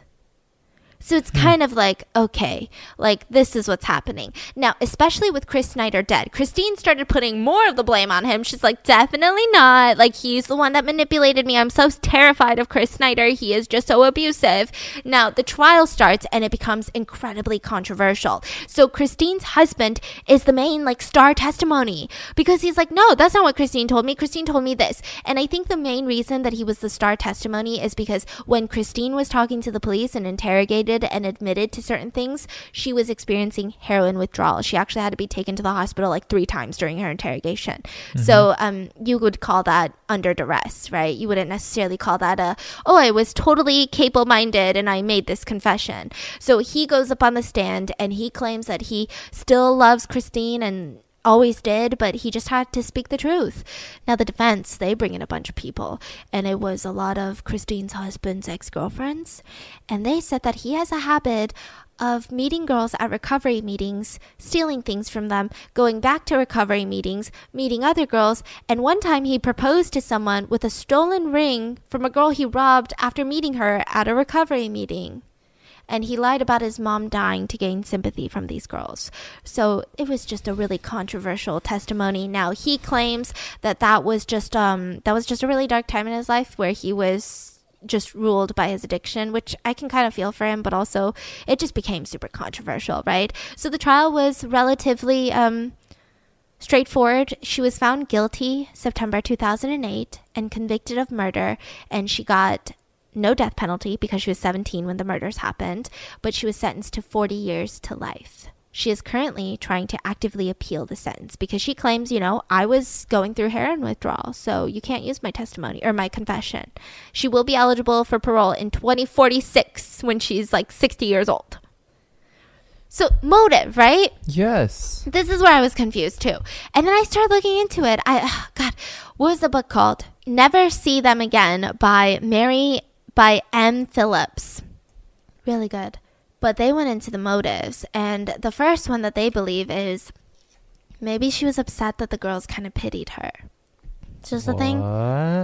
So it's hmm. kind of like, okay, like this is what's happening. Now, especially with Chris Snyder dead, Christine started putting more of the blame on him. She's like, definitely not. Like, he's the one that manipulated me. I'm so terrified of Chris Snyder. He is just so abusive. Now, the trial starts and it becomes incredibly controversial. So, Christine's husband is the main, like, star testimony because he's like, no, that's not what Christine told me. Christine told me this. And I think the main reason that he was the star testimony is because when Christine was talking to the police and interrogated and admitted to certain things, she was experiencing heroin withdrawal. She actually had to be taken to the hospital like three times during her interrogation. Mm-hmm. So um, you would call that under duress, right? You wouldn't necessarily call that a, oh, I was totally capable minded and I made this confession. So he goes up on the stand and he claims that he still loves Christine and always did, but he just had to speak the truth. Now, the defense, they bring in a bunch of people, and it was a lot of Christine's husband's ex girlfriends, and they said that he has a habit of meeting girls at recovery meetings, stealing things from them, going back to recovery meetings, meeting other girls, and one time he proposed to someone with a stolen ring from a girl he robbed after meeting her at a recovery meeting. And he lied about his mom dying to gain sympathy from these girls. So it was just a really controversial testimony. Now he claims that that was just um that was just a really dark time in his life where he was just ruled by his addiction, which I can kind of feel for him, but also it just became super controversial, right? So the trial was relatively um straightforward. She was found guilty September 2008 and convicted of murder, and she got no death penalty because she was 17 when the murders happened, but she was sentenced to 40 years to life. She is currently trying to actively appeal the sentence because she claims, you know, I was going through heroin withdrawal, so you can't use my testimony or my confession. She will be eligible for parole in 2046 when she's like 60 years old. So, motive, right? Yes. This is where I was confused too. And then I started looking into it. I, oh God, what was the book called? Never See Them Again by Mary by M. Phillips. Really good. But they went into the motives. And the first one that they believe is maybe she was upset that the girls kind of pitied her. It's just the thing.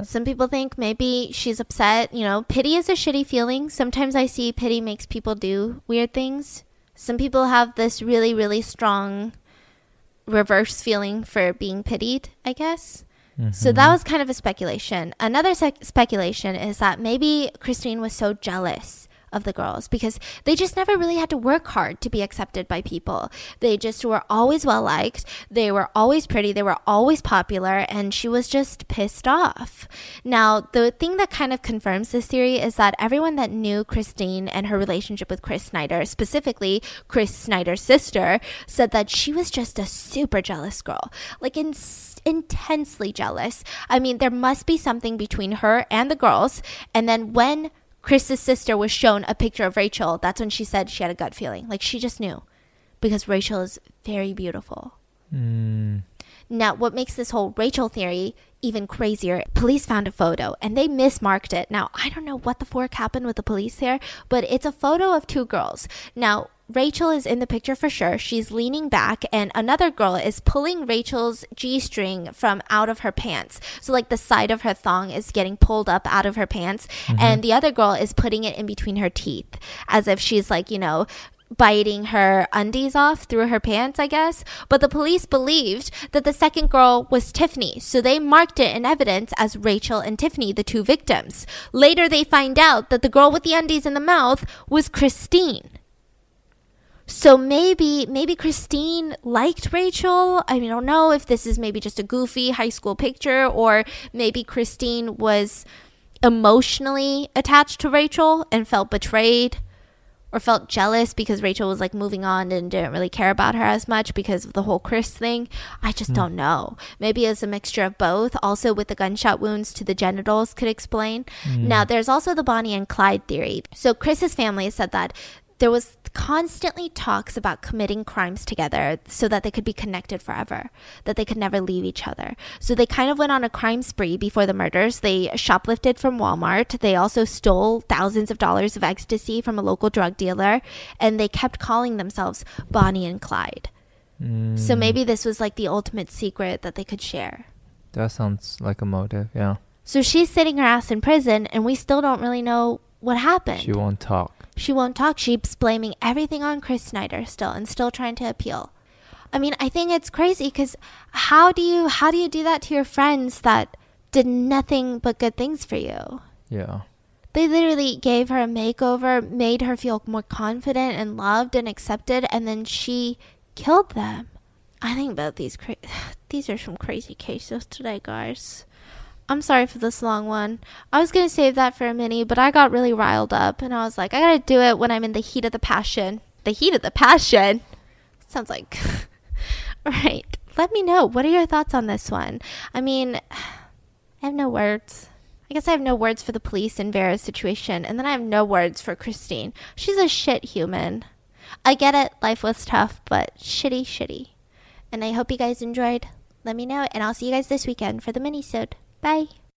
Some people think maybe she's upset. You know, pity is a shitty feeling. Sometimes I see pity makes people do weird things. Some people have this really, really strong reverse feeling for being pitied, I guess. Mm-hmm. So that was kind of a speculation. Another sec- speculation is that maybe Christine was so jealous of the girls because they just never really had to work hard to be accepted by people. They just were always well liked, they were always pretty, they were always popular, and she was just pissed off. Now, the thing that kind of confirms this theory is that everyone that knew Christine and her relationship with Chris Snyder, specifically Chris Snyder's sister, said that she was just a super jealous girl. Like, in intensely jealous. I mean, there must be something between her and the girls. And then when Chris's sister was shown a picture of Rachel, that's when she said she had a gut feeling. Like she just knew because Rachel is very beautiful. Mm. Now, what makes this whole Rachel theory even crazier, police found a photo and they mismarked it. Now, I don't know what the fork happened with the police here, but it's a photo of two girls. Now, Rachel is in the picture for sure. She's leaning back, and another girl is pulling Rachel's G string from out of her pants. So, like, the side of her thong is getting pulled up out of her pants, mm-hmm. and the other girl is putting it in between her teeth as if she's, like, you know, biting her undies off through her pants, I guess. But the police believed that the second girl was Tiffany, so they marked it in evidence as Rachel and Tiffany, the two victims. Later, they find out that the girl with the undies in the mouth was Christine. So maybe maybe Christine liked Rachel. I mean, I don't know if this is maybe just a goofy high school picture or maybe Christine was emotionally attached to Rachel and felt betrayed or felt jealous because Rachel was like moving on and didn't really care about her as much because of the whole Chris thing. I just hmm. don't know. Maybe it's a mixture of both. Also, with the gunshot wounds to the genitals, could explain. Hmm. Now, there's also the Bonnie and Clyde theory. So, Chris's family said that there was constantly talks about committing crimes together so that they could be connected forever, that they could never leave each other. So they kind of went on a crime spree before the murders. They shoplifted from Walmart. They also stole thousands of dollars of ecstasy from a local drug dealer, and they kept calling themselves Bonnie and Clyde. So mm. maybe this was like the ultimate secret that they could share. That sounds like a motive. Yeah. So she's sitting her ass in prison, and we still don't really know what happened. She won't talk. She won't talk. She's blaming everything on Chris Snyder still and still trying to appeal. I mean, I think it's crazy because how do you how do you do that to your friends that did nothing but good things for you? Yeah. They literally gave her a makeover, made her feel more confident and loved and accepted, and then she killed them. I think about these cra- these are some crazy cases today, guys. I'm sorry for this long one. I was gonna save that for a mini, but I got really riled up, and I was like, I gotta do it when I'm in the heat of the passion. The heat of the passion. Sounds like. right. Let me know. What are your thoughts on this one? I mean, I have no words. I guess I have no words for the police in Vera's situation, and then I have no words for Christine. She's a shit human. I get it, life was tough, but shitty, shitty. And I hope you guys enjoyed. Let me know, and I'll see you guys this weekend for the mini-sode. Bye.